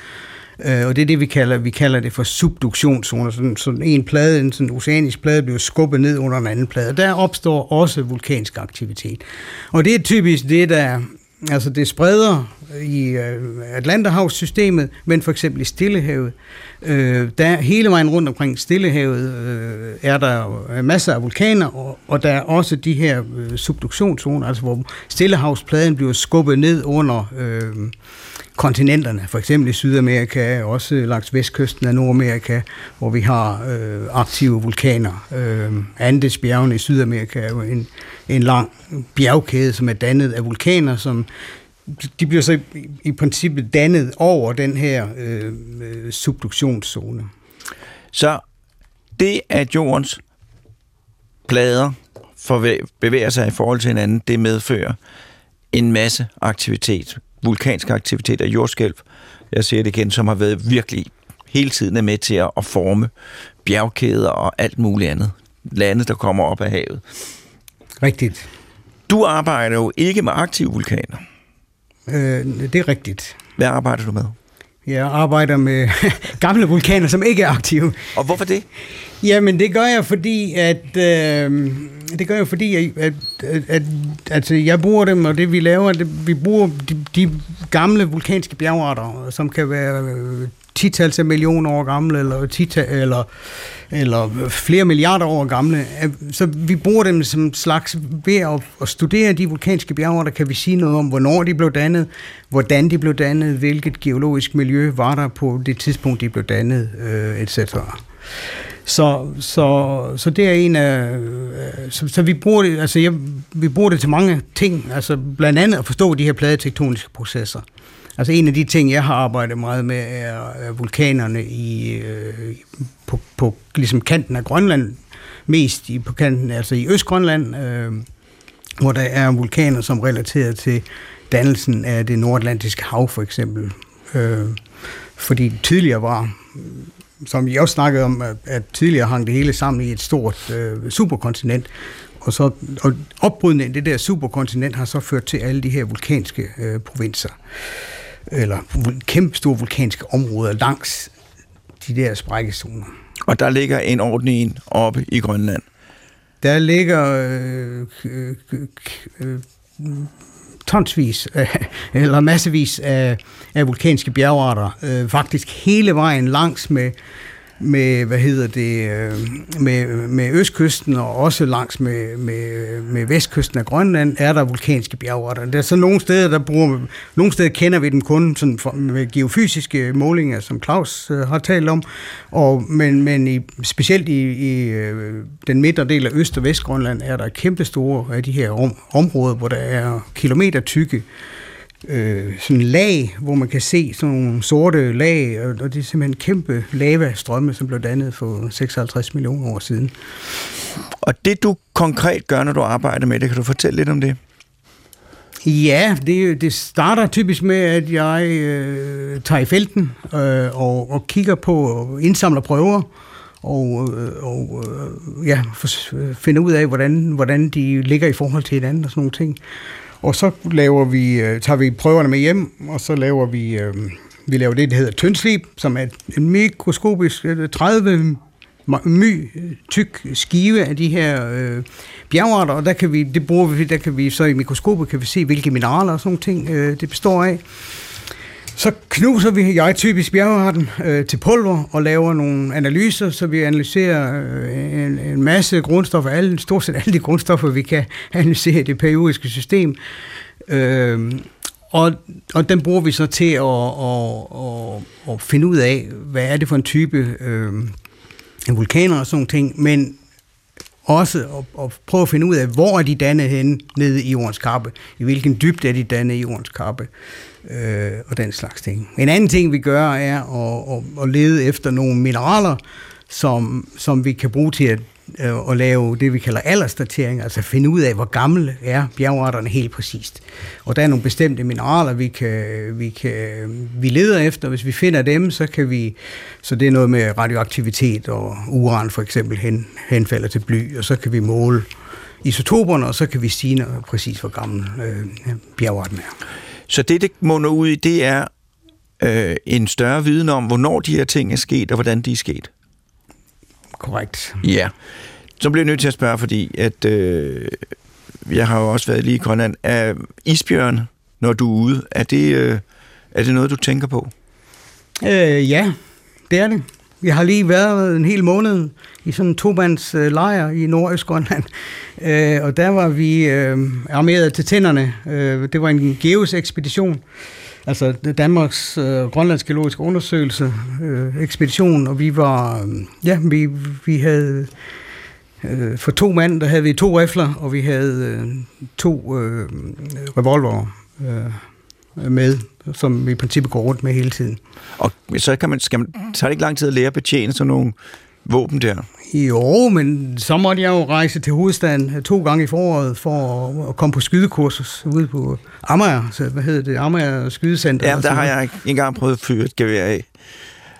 Øh, og det er det, vi kalder, vi kalder det for subduktionszoner. Sådan, sådan en plade, en sådan oceanisk plade, bliver skubbet ned under en anden plade. Der opstår også vulkansk aktivitet. Og det er typisk det, der altså det spreder i øh, Atlanterhavssystemet, men for eksempel i Stillehavet. Øh, der hele vejen rundt omkring Stillehavet øh, er der øh, masser af vulkaner, og, og der er også de her øh, subduktionszoner, altså hvor Stillehavspladen bliver skubbet ned under øh, kontinenterne, for eksempel i Sydamerika, også langs vestkysten af Nordamerika, hvor vi har øh, aktive vulkaner. Øh, Andesbjergene i Sydamerika er jo en, en lang bjergkæde, som er dannet af vulkaner, som de bliver så i, i princippet dannet over den her øh, subduktionszone. Så det, at jordens plader bevæger sig i forhold til hinanden, det medfører en masse aktivitet, vulkansk aktivitet og jordskælv. Jeg ser det igen, som har været virkelig hele tiden er med til at forme bjergkæder og alt muligt andet. Lande, der kommer op af havet. Rigtigt. Du arbejder jo ikke med aktive vulkaner. Øh, det er rigtigt. Hvad arbejder du med? Jeg arbejder med gamle vulkaner, som ikke er aktive. Og hvorfor det? Jamen, det gør jeg, fordi at... Øh, det gør jeg, fordi at, at, at, at altså, jeg bruger dem, og det vi laver, det, vi bruger de, de gamle vulkanske bjergarter, som kan være titals af millioner år gamle, eller, tita, eller, eller flere milliarder år gamle. Så vi bruger dem som slags ved at, at studere de vulkanske bjerge, der kan vi sige noget om, hvornår de blev dannet, hvordan de blev dannet, hvilket geologisk miljø var der på det tidspunkt, de blev dannet, øh, etc. Så, så, så det er en af... Øh, så, så vi, bruger det, altså jeg, vi bruger det til mange ting, altså blandt andet at forstå de her pladetektoniske processer. Altså en af de ting, jeg har arbejdet meget med, er vulkanerne i, øh, på, på ligesom kanten af Grønland, mest i, på kanten, altså i Østgrønland, øh, hvor der er vulkaner, som relaterer til dannelsen af det nordatlantiske hav, for eksempel. Øh, fordi tidligere var, som jeg også snakkede om, at, at tidligere hang det hele sammen i et stort øh, superkontinent, og så og opbrydningen af det der superkontinent har så ført til alle de her vulkanske øh, provinser eller kæmpe store vulkanske områder langs de der sprækkezoner. Og der ligger en ordentlig en oppe i Grønland? Der ligger øh, øh, øh, tonsvis, øh, eller massevis af, af vulkanske bjergarter, øh, faktisk hele vejen langs med med, hvad hedder det, øh, med, med østkysten og også langs med, med, med vestkysten af Grønland er der vulkanske bjergarter. Der er så nogle steder, der bruger, nogle steder kender vi dem kun sådan for, med geofysiske målinger, som Claus øh, har talt om, og, men, men i, specielt i, i øh, den midtre del af Øst- og Vestgrønland er der kæmpe store af øh, de her om, områder, hvor der er kilometer tykke øh, sådan lag, hvor man kan se sådan nogle sorte lag, og det er simpelthen kæmpe lavastrømme, som blev dannet for 56 millioner år siden. Og det du konkret gør, når du arbejder med det, kan du fortælle lidt om det? Ja, det, det starter typisk med, at jeg øh, tager i felten øh, og, og kigger på og indsamler prøver, og, øh, og øh, ja, finder ud af, hvordan, hvordan de ligger i forhold til hinanden og sådan nogle ting. Og så laver vi, øh, tager vi prøverne med hjem, og så laver vi, øh, vi laver det, der hedder tyndslip, som er en mikroskopisk øh, 30 my tyk skive af de her øh, bjergarter, og der kan vi, det bruger vi, der kan vi så i mikroskopet kan vi se, hvilke mineraler og sådan ting øh, det består af. Så knuser vi, jeg typisk bjergarten, øh, til pulver og laver nogle analyser, så vi analyserer øh, en, en masse grundstoffer, alle, stort set alle de grundstoffer, vi kan analysere i det periodiske system. Øh, og, og den bruger vi så til at, at, at, at finde ud af, hvad er det for en type øh, vulkaner og sådan ting, men også at, at prøve at finde ud af, hvor er de dannet henne nede i jordens kappe, i hvilken dybde er de dannet i jordens kappe øh, og den slags ting. En anden ting, vi gør, er at, at, at lede efter nogle mineraler, som, som vi kan bruge til at, øh, at lave det, vi kalder aldersdatering, altså finde ud af, hvor gamle er bjergarterne helt præcist. Og der er nogle bestemte mineraler, vi, kan, vi, kan, vi leder efter. Hvis vi finder dem, så kan vi, så det er noget med radioaktivitet og uran for eksempel hen, henfalder til bly, og så kan vi måle isotoperne, og så kan vi sige præcis, hvor gammel øh, bjergarten er. Så det, det munder ud i, det er øh, en større viden om, hvornår de her ting er sket, og hvordan de er sket. Korrekt. Ja. Så bliver jeg nødt til at spørge, fordi at, øh, jeg har jo også været lige i Grønland. Er isbjørn når du er ude. Er det, øh, er det noget, du tænker på? Øh, ja, det er det. Jeg har lige været en hel måned i sådan en tobands øh, lejr i Nordøstgrønland, øh, og der var vi øh, armeret til tænderne. Øh, det var en geos-ekspedition, altså Danmarks øh, Grønlands Geologiske Undersøgelse øh, ekspedition, og vi var, øh, ja, vi, vi havde øh, for to mand, der havde vi to rifler, og vi havde øh, to øh, revolver øh, med, som vi i princippet går rundt med hele tiden. Og så kan man, skal man, tager det ikke lang tid at lære at betjene sådan nogle våben der? Jo, men så måtte jeg jo rejse til hovedstaden to gange i foråret for at komme på skydekursus ude på Amager, så hvad hedder det, Amager Skydecenter. Ja, der har jeg ikke engang prøvet at fyre et gevær af.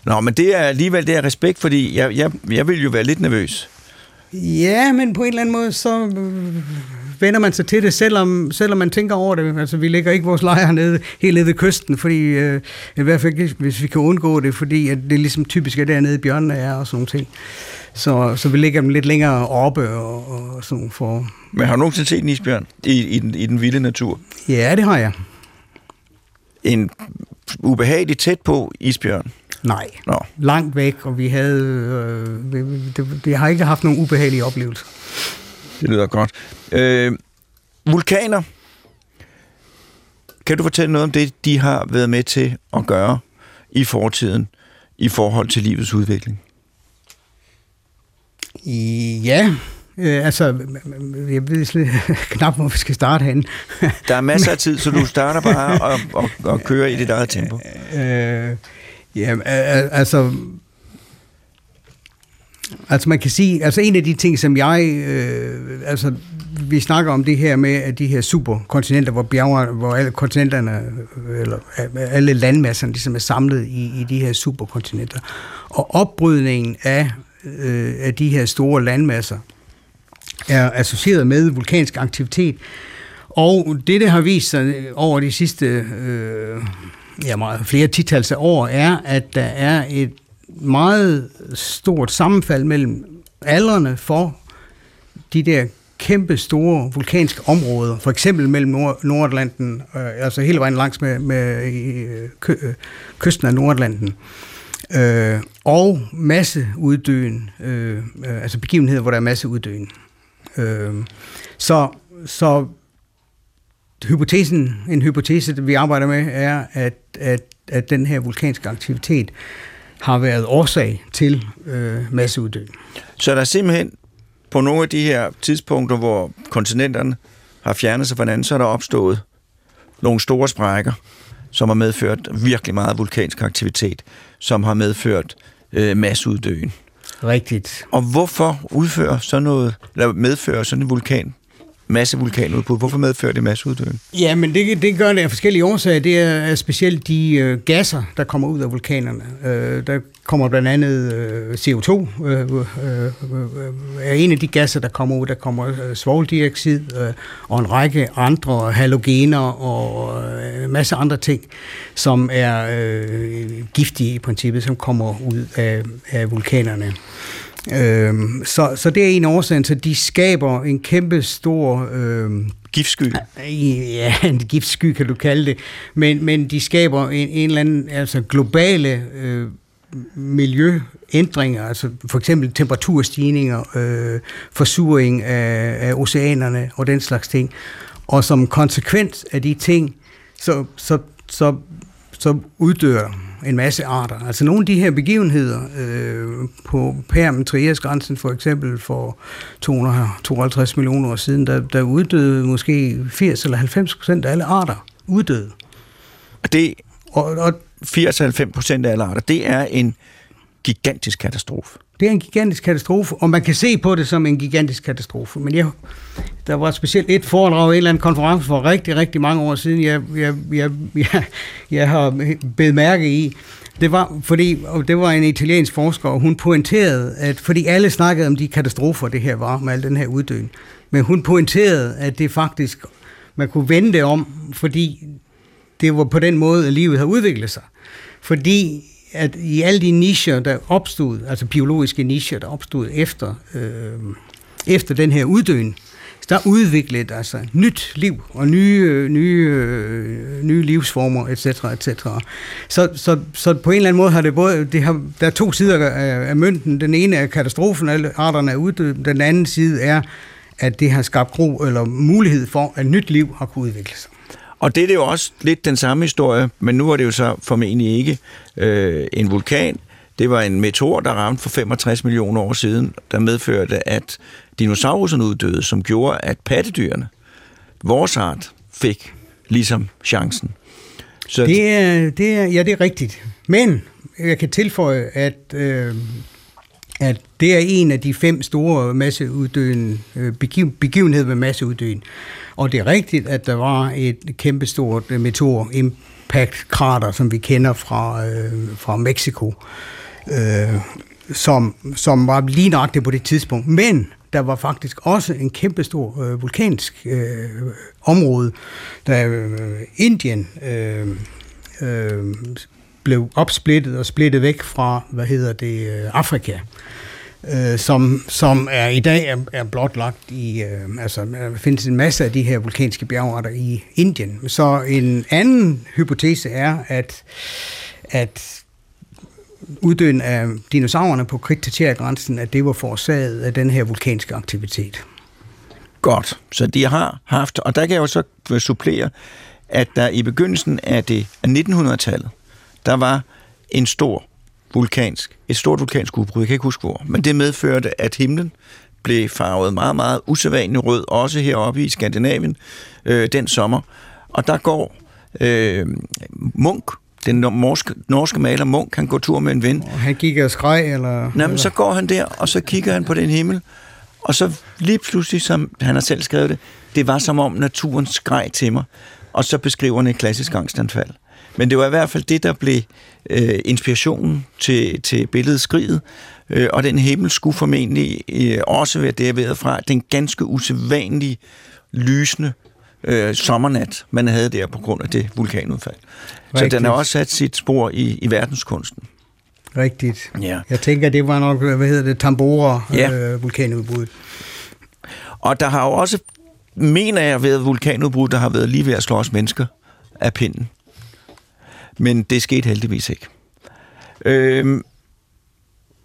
Nå, men det er alligevel det er respekt, fordi jeg, jeg, jeg vil jo være lidt nervøs. Ja, men på en eller anden måde, så øh, vender man sig til det, selvom, selvom man tænker over det. Altså, vi lægger ikke vores lejre nede, helt nede ved kysten, fordi, øh, i hvert fald ikke, hvis vi kan undgå det, fordi at det er ligesom typisk, at dernede i bjørnene er og sådan nogle ting. Så, så vi lægger dem lidt længere oppe og, og sådan for... Men har du nogensinde set en isbjørn i, i, den, i den vilde natur? Ja, det har jeg. En ubehageligt tæt på isbjørn? Nej, Nå. langt væk, og vi havde... Øh, det, det har ikke haft nogen ubehagelige oplevelser. Det lyder godt. Øh, vulkaner. Kan du fortælle noget om det, de har været med til at gøre i fortiden i forhold til livets udvikling? Ja, øh, altså, jeg ved slet knap, hvor vi skal starte hen. Der er masser af tid, så du starter bare og, og, og kører i dit eget tempo. Øh, ja, altså, altså man kan sige, altså en af de ting, som jeg, øh, altså vi snakker om det her med at de her superkontinenter, hvor bjerger, hvor alle kontinenterne, eller øh, alle landmasserne ligesom er samlet i, i de her superkontinenter. Og opbrydningen af, øh, af de her store landmasser er associeret med vulkansk aktivitet. Og det, det har vist sig over de sidste øh, ja, meget, flere titals af år, er, at der er et meget stort sammenfald mellem aldrene for de der kæmpe store vulkanske områder, for eksempel mellem Nord- Nordatlanten, øh, altså hele vejen langs med, med øh, kø, øh, kysten af Nordatlanten, øh, og masseuddøen, øh, øh, altså begivenheder, hvor der er masseuddøen. Øh, så, så hypotesen, en hypotese, vi arbejder med, er, at, at, at den her vulkanske aktivitet har været årsag til øh, masseuddøen. Så der er simpelthen på nogle af de her tidspunkter, hvor kontinenterne har fjernet sig fra hinanden, så er der opstået nogle store sprækker, som har medført virkelig meget vulkansk aktivitet, som har medført øh, masseuddøen. Rigtigt. Og hvorfor udfører sådan noget, eller medfører sådan en vulkan masse vulkanudbrud. Hvorfor medfører det masseuddøen? Ja, men det, det gør det af forskellige årsager. Det er specielt de øh, gasser, der kommer ud af vulkanerne. Øh, der kommer blandt andet øh, CO2, øh, øh, øh, er en af de gasser, der kommer ud. Der kommer øh, svovldioxid øh, og en række andre halogener og øh, en masse andre ting, som er øh, giftige i princippet, som kommer ud af, af vulkanerne. Øhm, så, så det er en årsag, så de skaber en kæmpe stor... Øhm, giftsky? Ja, en giftsky kan du kalde det. Men, men de skaber en, en eller anden altså globale øh, miljøændringer, altså for eksempel temperaturstigninger, øh, forsuring af, af oceanerne og den slags ting. Og som konsekvens af de ting, så, så, så, så uddør en masse arter. Altså nogle af de her begivenheder øh, på perm trias grænsen for eksempel for 252 millioner år siden, der, der uddøde måske 80 eller 90 procent af alle arter. Uddøde. Det, og, og 80-90 procent af alle arter, det er en gigantisk katastrofe. Det er en gigantisk katastrofe, og man kan se på det som en gigantisk katastrofe. Men jeg, der var specielt et foredrag i en eller anden konference for rigtig, rigtig mange år siden, jeg, jeg, jeg, jeg, jeg har bedt mærke i. Det var, fordi, og det var en italiensk forsker, og hun pointerede, at fordi alle snakkede om de katastrofer, det her var med al den her uddøen, men hun pointerede, at det faktisk, man kunne vende det om, fordi det var på den måde, at livet har udviklet sig. Fordi at i alle de nicher, der opstod, altså biologiske nicher, der opstod efter, øh, efter den her uddøen, der udviklede der altså nyt liv og nye, nye, øh, nye livsformer, etc. etc. Så, så, så på en eller anden måde har det både, det har, der er to sider af, af mønten. Den ene er katastrofen, alle arterne er uddøde. Den anden side er, at det har skabt gro eller mulighed for, at nyt liv har kunne udvikle sig. Og det er jo også lidt den samme historie, men nu er det jo så formentlig ikke øh, en vulkan. Det var en meteor, der ramte for 65 millioner år siden, der medførte, at dinosaurerne uddøde, som gjorde, at pattedyrene, vores art, fik ligesom chancen. Så det er, det er, ja, det er rigtigt. Men jeg kan tilføje, at, øh, at det er en af de fem store masseuddøende øh, begivenheder med masseuddøen. Og det er rigtigt, at der var et kæmpestort øh, meteor impact krater, som vi kender fra, øh, fra Mexico, øh, som, som var lige nøjagtigt på det tidspunkt. Men der var faktisk også en kæmpestor øh, vulkansk øh, område, da øh, Indien øh, øh, blev opsplittet og splittet væk fra, hvad hedder det, øh, Afrika øh, Øh, som, som er i dag er, er blotlagt i, øh, altså der findes en masse af de her vulkanske bjergarter i Indien. Så en anden hypotese er, at, at uddøen af dinosaurerne på krititergrænsen, at det var forårsaget af den her vulkanske aktivitet. Godt, så de har haft, og der kan jeg jo så øh, supplere, at der i begyndelsen af, det, af 1900-tallet, der var en stor vulkansk, et stort vulkansk udbrud, jeg kan ikke huske hvor, men det medførte, at himlen blev farvet meget, meget usædvanligt rød, også heroppe i Skandinavien øh, den sommer. Og der går øh, Munk, den norske, norske maler Munk, han går tur med en ven. Han kigger og skreg, eller? Jamen, så går han der, og så kigger han på den himmel, og så lige pludselig, som han har selv skrevet det, det var som om naturen skreg til mig, og så beskriver han et klassisk angstanfald. Men det var i hvert fald det, der blev øh, inspirationen til, til billedet Skriget, øh, og den himmel skulle formentlig øh, også være derved fra den ganske usædvanlige, lysende øh, sommernat, man havde der på grund af det vulkanudfald. Rigtigt. Så den har også sat sit spor i, i verdenskunsten. Rigtigt. Ja. Jeg tænker, det var nok, hvad hedder det, Tambora ja. øh, vulkanudbrud. Og der har jo også, mener jeg, været vulkanudbrud, der har været lige ved at slå os mennesker af pinden. Men det skete heldigvis ikke. Øh,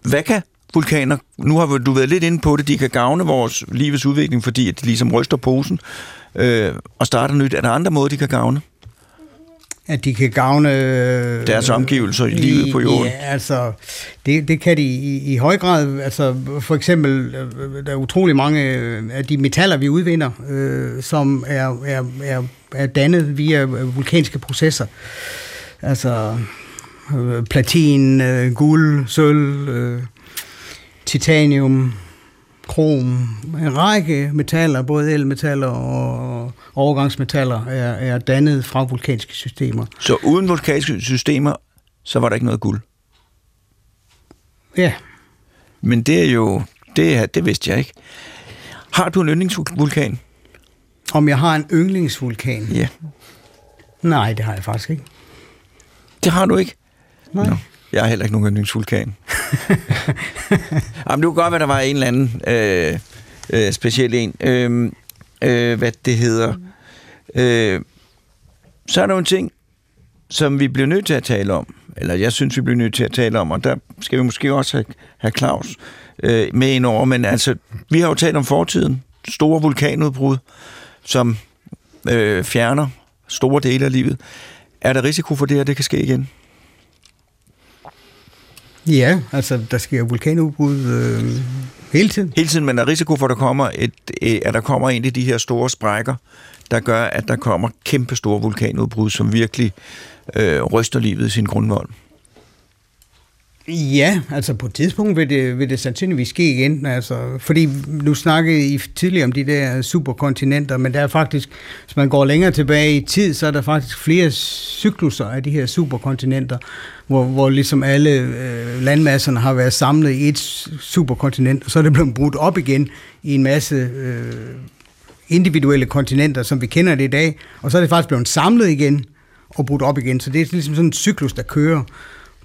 hvad kan vulkaner, nu har du været lidt inde på det, de kan gavne vores livets udvikling, fordi at de ligesom ryster posen øh, og starter nyt. Er der andre måder, de kan gavne? At de kan gavne... Øh, Deres omgivelser i livet på jorden? Ja, altså, det, det kan de i, i høj grad. Altså, for eksempel, øh, der er utrolig mange af de metaller, vi udvinder, øh, som er, er, er, er dannet via vulkanske processer. Altså øh, platin, øh, guld, sølv, øh, titanium, krom, en række metaller, både elmetaller og overgangsmetaller, er, er dannet fra vulkanske systemer. Så uden vulkanske systemer, så var der ikke noget guld? Ja. Men det er jo, det, det vidste jeg ikke. Har du en yndlingsvulkan? Om jeg har en yndlingsvulkan? Ja. Nej, det har jeg faktisk ikke. Det har du ikke? Nej. Nå. Jeg har heller ikke nogen yndlingsvulkan. Jamen, det kunne godt være, der var en eller anden øh, øh, speciel en. Øh, øh, hvad det hedder. Øh, så er der en ting, som vi bliver nødt til at tale om. Eller jeg synes, vi bliver nødt til at tale om, og der skal vi måske også have, have Claus øh, med ind over. Men altså, vi har jo talt om fortiden. Store vulkanudbrud, som øh, fjerner store dele af livet. Er der risiko for det, at det kan ske igen? Ja, altså der sker vulkanudbrud øh, hele tiden. Hele tiden, men der er risiko for, at der kommer, et, at der kommer en af de her store sprækker, der gør, at der kommer kæmpe store vulkanudbrud, som virkelig øh, ryster livet i sin grundvold. Ja, altså på et tidspunkt vil det, vil det sandsynligvis ske igen. Altså, fordi nu snakkede I tidligere om de der superkontinenter, men der er faktisk, hvis man går længere tilbage i tid, så er der faktisk flere cykluser af de her superkontinenter, hvor, hvor ligesom alle øh, landmasserne har været samlet i et superkontinent, og så er det blevet brudt op igen i en masse øh, individuelle kontinenter, som vi kender det i dag, og så er det faktisk blevet samlet igen og brudt op igen. Så det er ligesom sådan en cyklus, der kører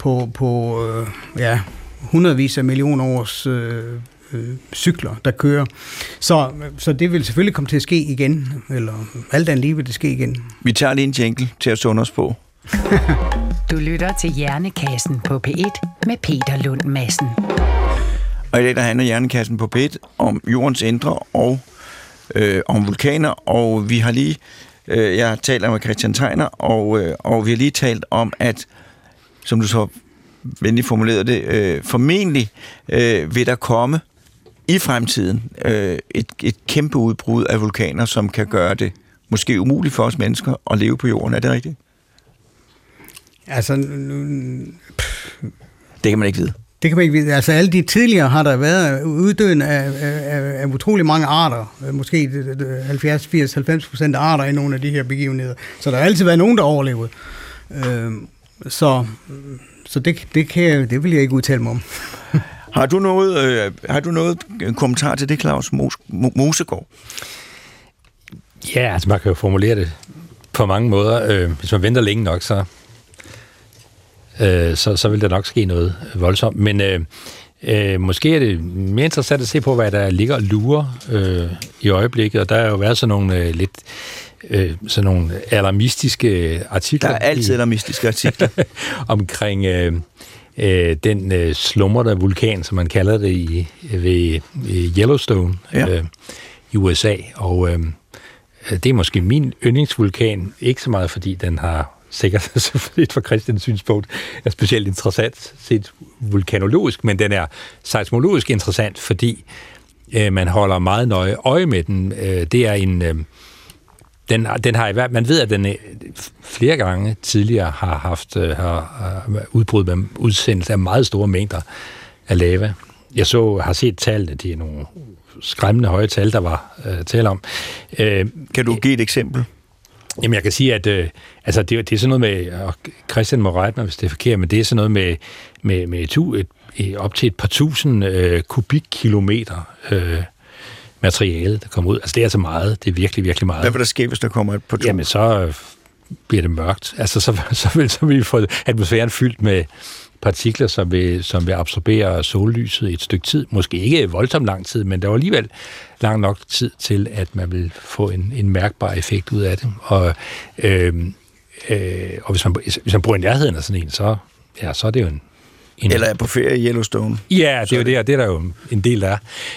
på, på øh, ja, hundredvis af millioner års øh, øh, cykler, der kører. Så, så det vil selvfølgelig komme til at ske igen, eller alt andet lige vil det ske igen. Vi tager lige en jingle til at sunde os på. Du lytter til Hjernekassen på P1 med Peter Lund Madsen. Og i dag der handler Hjernekassen på P1 om jordens indre og øh, om vulkaner, og vi har lige, øh, jeg taler med Christian Tegner, og, øh, og vi har lige talt om, at, som du så venligt formulerede det, øh, formentlig øh, vil der komme i fremtiden øh, et, et kæmpe udbrud af vulkaner, som kan gøre det måske umuligt for os mennesker at leve på jorden. Er det rigtigt? Altså, nu, Det kan man ikke vide. Det kan man ikke vide. Altså alle de tidligere har der været uddøen af, af, af utrolig mange arter. Måske 70, 80, 90 procent af arter i nogle af de her begivenheder. Så der har altid været nogen, der overlevede. Øh, så så det, det, kan jeg, det vil jeg ikke udtale mig om. har du noget, øh, har du noget kommentar til det, Claus Mos- Mosegård? Ja, altså man kan jo formulere det på mange måder. Øh, hvis man venter længe nok, så, øh, så, så vil der nok ske noget voldsomt. Men øh, øh, måske er det mere interessant at se på, hvad der ligger og lurer øh, i øjeblikket. Og der har jo været sådan nogle øh, lidt øh, sådan nogle alarmistiske artikler. Der er altid alarmistiske artikler. omkring øh, øh, den øh, slumrede vulkan, som man kalder det i, ved, ved Yellowstone ja. øh, i USA. Og øh, det er måske min yndlingsvulkan, ikke så meget fordi den har sikkert selvfølgelig fra Christians synspunkt er specielt interessant set vulkanologisk, men den er seismologisk interessant, fordi øh, man holder meget nøje øje med den. Øh, det er en... Øh, den, den har i hvert man ved, at den øh, flere gange tidligere har haft øh, har, har udbrud med udsendelse af meget store mængder af lava. Jeg så har set tallene, de er nogle skræmmende høje tal, der var uh, tale om. Uh, kan du give et eksempel? Jamen, jeg kan sige, at uh, altså, det, det er sådan noget med, og Christian må rette mig, hvis det er forkert, men det er sådan noget med, med, med et, et, op til et par tusind uh, kubikkilometer uh, materiale, der kommer ud. Altså, det er altså meget. Det er virkelig, virkelig meget. Hvad vil der ske, hvis der kommer et par to? Jamen, så øh, bliver det mørkt. Altså, så, så, vil, så vil vi få atmosfæren fyldt med partikler, som vil, som vil absorbere sollyset i et stykke tid. Måske ikke voldsomt lang tid, men der var alligevel lang nok tid til, at man vil få en, en mærkbar effekt ud af det. Og, øh, øh, og hvis, man, hvis man bruger en nærheden af sådan en, så, ja, så er det jo en, en... Eller er på ferie i Yellowstone. Ja, det er jo det, og det er der jo en del der.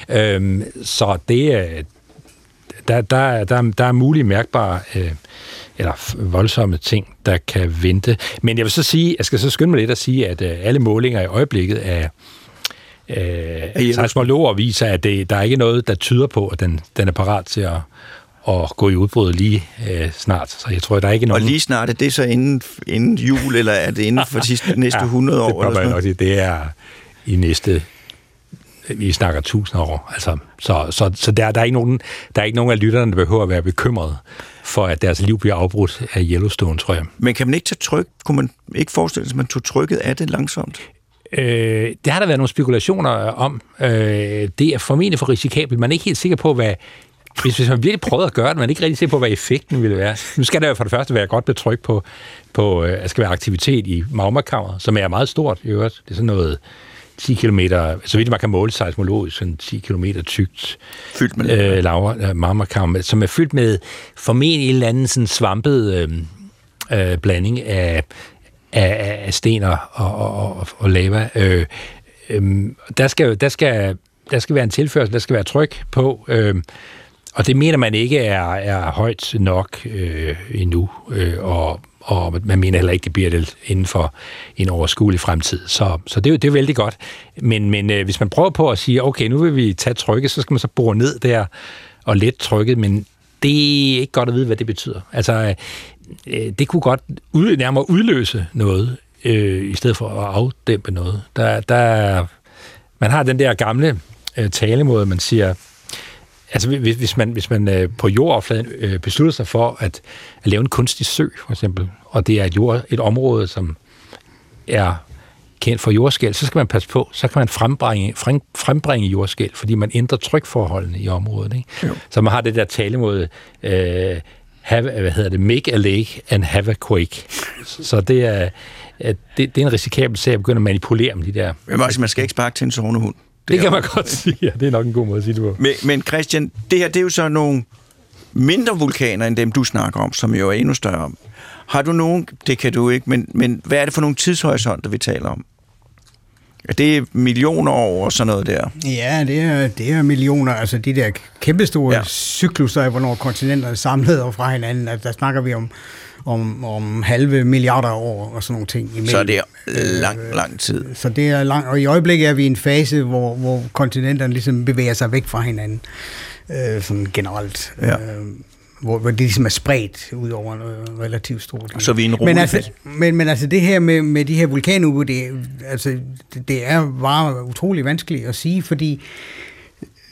Øhm, så det er, der, der, der, der er mulige mærkbare øh, eller voldsomme ting, der kan vente. Men jeg vil så sige, jeg skal så skynde mig lidt at sige, at øh, alle målinger i øjeblikket er øh, seismologer viser, at det, der er ikke noget, der tyder på, at den, den er parat til at, at gå i udbrud lige øh, snart. Så jeg tror, der er ikke nogen... Og lige snart, er det så inden, inden jul, eller er det inden for de næste ja, 100 år? Det, eller sådan noget? det er i næste vi snakker tusind år. Altså, så så, så der, der, er ikke nogen, der er ikke nogen af lytterne, der behøver at være bekymret for, at deres liv bliver afbrudt af Yellowstone, tror jeg. Men kan man ikke tage tryk? Kunne man ikke forestille sig, at man tog trykket af det langsomt? Øh, det har der været nogle spekulationer om. Øh, det er formentlig for risikabelt. Man er ikke helt sikker på, hvad hvis, hvis man virkelig prøvede at gøre det, man ikke rigtig sikker på, hvad effekten ville være. Nu skal der jo for det første være godt betryk på, på øh, at skal være aktivitet i magmakammeret, som er meget stort i øvrigt. Det er sådan noget 10 km, så vidt man kan måle seismologisk, sådan 10 km tykt fyldt med øh, lava, øh, marmorkammer, som er fyldt med formentlig en eller anden sådan svampet øh, øh, blanding af, af, af sten og, og, og, og lava. Øh, øh, der, skal, der, skal, der skal være en tilførsel, der skal være tryk på, øh, og det mener man ikke er, er højt nok øh, endnu, øh, og, og man mener heller ikke, det bliver det inden for en overskuelig fremtid. Så, så det, er det er vældig godt. Men, men øh, hvis man prøver på at sige, okay, nu vil vi tage trykket, så skal man så bore ned der og let trykket, men det er ikke godt at vide, hvad det betyder. Altså, øh, øh, det kunne godt ud, nærmere udløse noget, øh, i stedet for at afdæmpe noget. Der, der, man har den der gamle øh, talemåde, man siger, Altså hvis, hvis man, hvis man øh, på jordoverfladen øh, beslutter sig for at, at lave en kunstig sø, for eksempel, og det er et, jord, et område, som er kendt for jordskæl, så skal man passe på, så kan man frembringe, frem, frembringe jordskæl, fordi man ændrer trykforholdene i området. Ikke? Så man har det der talemåde, øh, have, hvad hedder det, make a lake and have a quake. Så det er, det, det er en risikabel sag at begynde at manipulere med de der... Men man skal ikke sparke til en sovende hund. Det kan man godt sige, ja. Det er nok en god måde at sige det på. Men, men Christian, det her det er jo så nogle mindre vulkaner end dem, du snakker om, som jo er endnu større. Har du nogen, det kan du ikke, men, men hvad er det for nogle tidshorisonter, vi taler om? Er det millioner år og sådan noget der? Ja, det er, det er millioner. Altså de der kæmpestore Ja. cykluser af, hvornår kontinenterne er samlet og fra hinanden. Altså, der snakker vi om, om, om halve milliarder år og sådan nogle ting. Imellem. Så er det lang, lang tid. Så det er langt, og i øjeblikket er vi i en fase, hvor, hvor kontinenterne ligesom bevæger sig væk fra hinanden, øh, sådan generelt. Ja. Øh, hvor, hvor det ligesom er spredt ud over en øh, relativt stort. Så vi er en rolig men altså, men, men altså det her med, med de her vulkanudbrud, det, altså, det, det er bare utrolig vanskeligt at sige, fordi øh,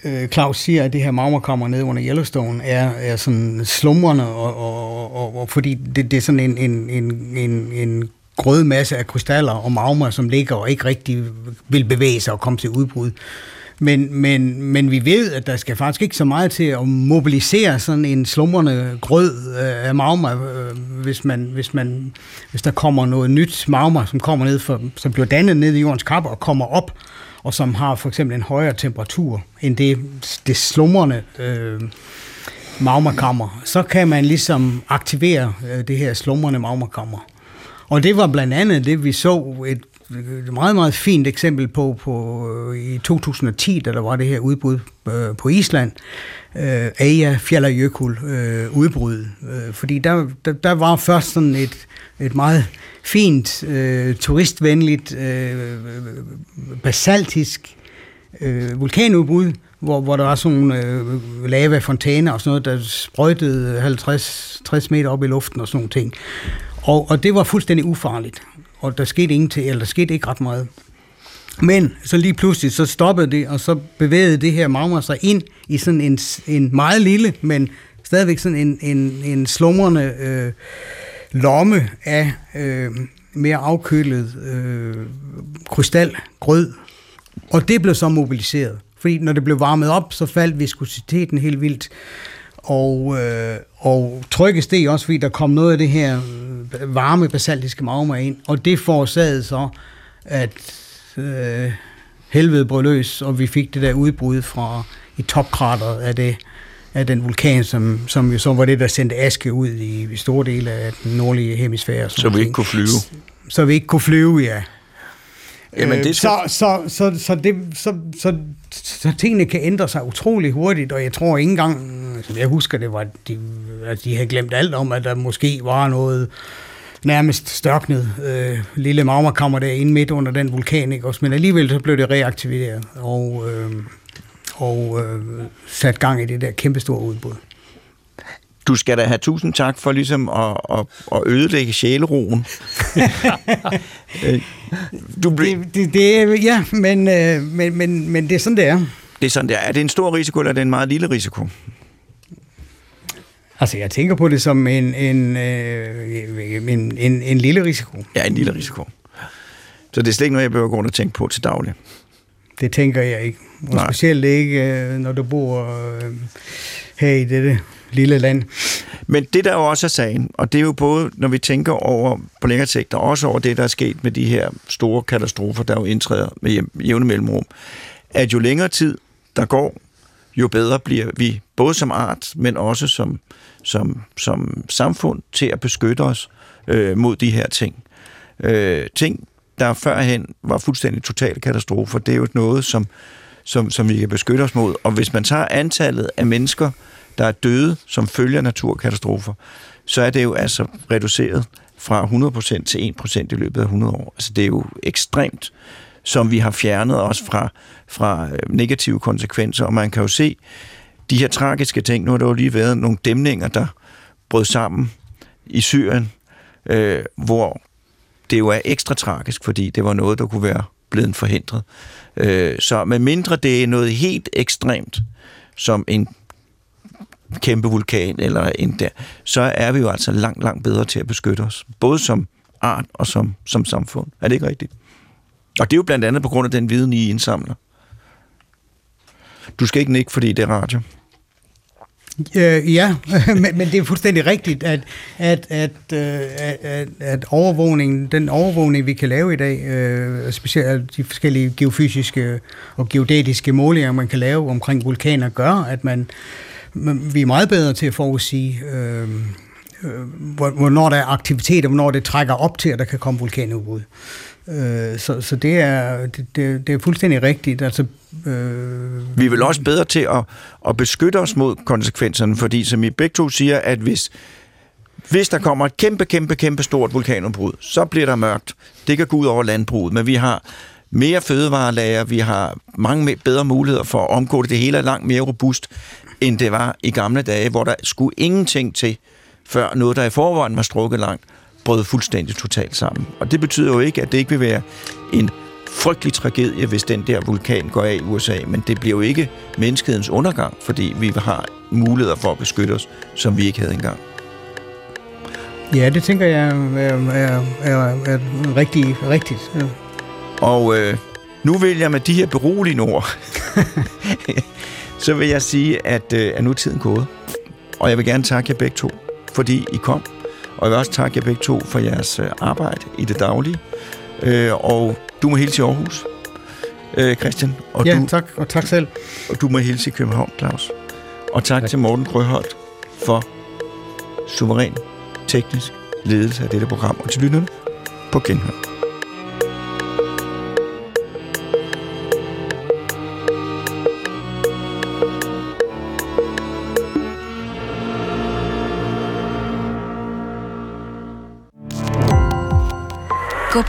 Øh, Claus siger, at det her magmakammer nede under Yellowstone er, er sådan slumrende, og, og, og, og fordi det, det er sådan en, en, en, en, en grød masse af krystaller og magma, som ligger og ikke rigtig vil bevæge sig og komme til udbrud. Men, men, men vi ved, at der skal faktisk ikke så meget til at mobilisere sådan en slumrende grød øh, af magma, øh, hvis, man, hvis, man, hvis der kommer noget nyt magma, som kommer ned for, som bliver dannet ned i jordens kappe og kommer op, og som har for eksempel en højere temperatur end det, det slumrende øh, magmakammer, så kan man ligesom aktivere øh, det her slumrende magmakammer. Og det var blandt andet det, vi så et et meget, meget fint eksempel på, på øh, i 2010, da der var det her udbrud øh, på Island, øh, Aja Fjallajökull øh, udbrud. Øh, fordi der, der, der var først sådan et, et meget fint, øh, turistvenligt, øh, basaltisk øh, vulkanudbrud, hvor, hvor der var sådan nogle øh, lavafontæner og sådan noget, der sprøjtede 50-60 meter op i luften og sådan nogle ting. Og, og det var fuldstændig ufarligt, og der skete ingenting, eller der skete ikke ret meget. Men så lige pludselig, så stoppede det, og så bevægede det her magma sig ind i sådan en, en meget lille, men stadigvæk sådan en, en, en slumrende øh, lomme af øh, mere afkølet øh, krystalgrød. Og det blev så mobiliseret. Fordi når det blev varmet op, så faldt viskositeten helt vildt. Og, øh, og trykket steg også, fordi der kom noget af det her øh, varme basaltiske magma ind. Og det forårsagede så, at øh, helvede brød løs, og vi fik det der udbrud fra i topkrateret af, det, af den vulkan, som, som jo så var det, der sendte aske ud i, i store dele af den nordlige hemisfære. Så vi ikke kunne flyve. Så vi ikke kunne flyve, ja. Jamen, Øh, det så, så, så, så, det, så, så, så tingene kan ændre sig utrolig hurtigt, og jeg tror ikke engang, som jeg husker det, var, de, at de havde glemt alt om, at der måske var noget nærmest størknet øh, lille magmakammer derinde midt under den vulkan, ikke? også? men alligevel så blev det reaktiveret og, øh, og øh, sat gang i det der kæmpestore udbrud. Du skal da have tusind tak for ligesom at, at, at ødelægge sjæleroen. Øh, du ble, Det, det, det, er- ja, men, øh, men, men, men det er sådan, det er. det er sådan der. Er det en stor risiko, eller er det en meget lille risiko? Altså, jeg tænker på det som en, en, øh, en, en, en lille risiko. Ja, en lille risiko. Så det er slet ikke noget, jeg behøver gå rundt og tænke på til daglig. Det tænker jeg ikke. Og Nej. specielt ikke, når du bor her i dette lille land. Men det der jo også er sagen, og det er jo både, når vi tænker over på længere sigt, og også over det, der er sket med de her store katastrofer, der jo indtræder med jævne mellemrum, at jo længere tid der går, jo bedre bliver vi, både som art, men også som, som, som samfund, til at beskytte os øh, mod de her ting. Øh, ting, der førhen var fuldstændig totale katastrofer, det er jo noget, som, som, som vi kan beskytte os mod. Og hvis man tager antallet af mennesker, der er døde som følger naturkatastrofer, så er det jo altså reduceret fra 100% til 1% i løbet af 100 år. Altså det er jo ekstremt, som vi har fjernet os fra, fra øh, negative konsekvenser. Og man kan jo se de her tragiske ting. Nu har der jo lige været nogle dæmninger, der brød sammen i Syrien, øh, hvor det jo er ekstra tragisk, fordi det var noget, der kunne være blevet forhindret. Øh, så med mindre det er noget helt ekstremt, som en kæmpe vulkan eller en der, så er vi jo altså langt, langt bedre til at beskytte os. Både som art og som, som samfund. Er det ikke rigtigt? Og det er jo blandt andet på grund af den viden, I indsamler. Du skal ikke nikke, fordi det er radio. Øh, ja, men, men det er fuldstændig rigtigt, at, at, øh, at, at, at overvågningen, den overvågning, vi kan lave i dag, øh, specielt de forskellige geofysiske og geodetiske målinger, man kan lave omkring vulkaner, gør, at man, vi er meget bedre til at forudsige, øhm, øh, øh, hvornår der er aktivitet, og hvornår det trækker op til, at der kan komme vulkanudbrud. Øh, så, så det er, det, det er fuldstændig rigtigt. Altså, øh, vi er vel også bedre til at, at beskytte os mod konsekvenserne, fordi som I begge to siger, at hvis, hvis der kommer et kæmpe, kæmpe, kæmpe stort vulkanudbrud, så bliver der mørkt. Det kan gå ud over landbruget, men vi har mere fødevarelager, vi har mange bedre muligheder for at omgå det. Det hele er langt mere robust, end det var i gamle dage, hvor der skulle ingenting til, før noget, der i forvejen var strukket langt, brød fuldstændig totalt sammen. Og det betyder jo ikke, at det ikke vil være en frygtelig tragedie, hvis den der vulkan går af i USA, men det bliver jo ikke menneskehedens undergang, fordi vi har muligheder for at beskytte os, som vi ikke havde engang. Ja, det tænker jeg er, er, er, er rigtig, rigtigt. Ja. Og øh, nu vil jeg med de her beroligende ord, så vil jeg sige, at, øh, at nu er tiden gået. Og jeg vil gerne takke jer begge to, fordi I kom. Og jeg vil også takke jer begge to for jeres øh, arbejde i det daglige. Øh, og du må hilse i Aarhus, øh, Christian. Og ja, du, tak, og tak selv. Og du må hilse i København, Claus. Og tak, tak. til Morten Grøholt for suveræn teknisk ledelse af dette program. Og til lytterne på genhør.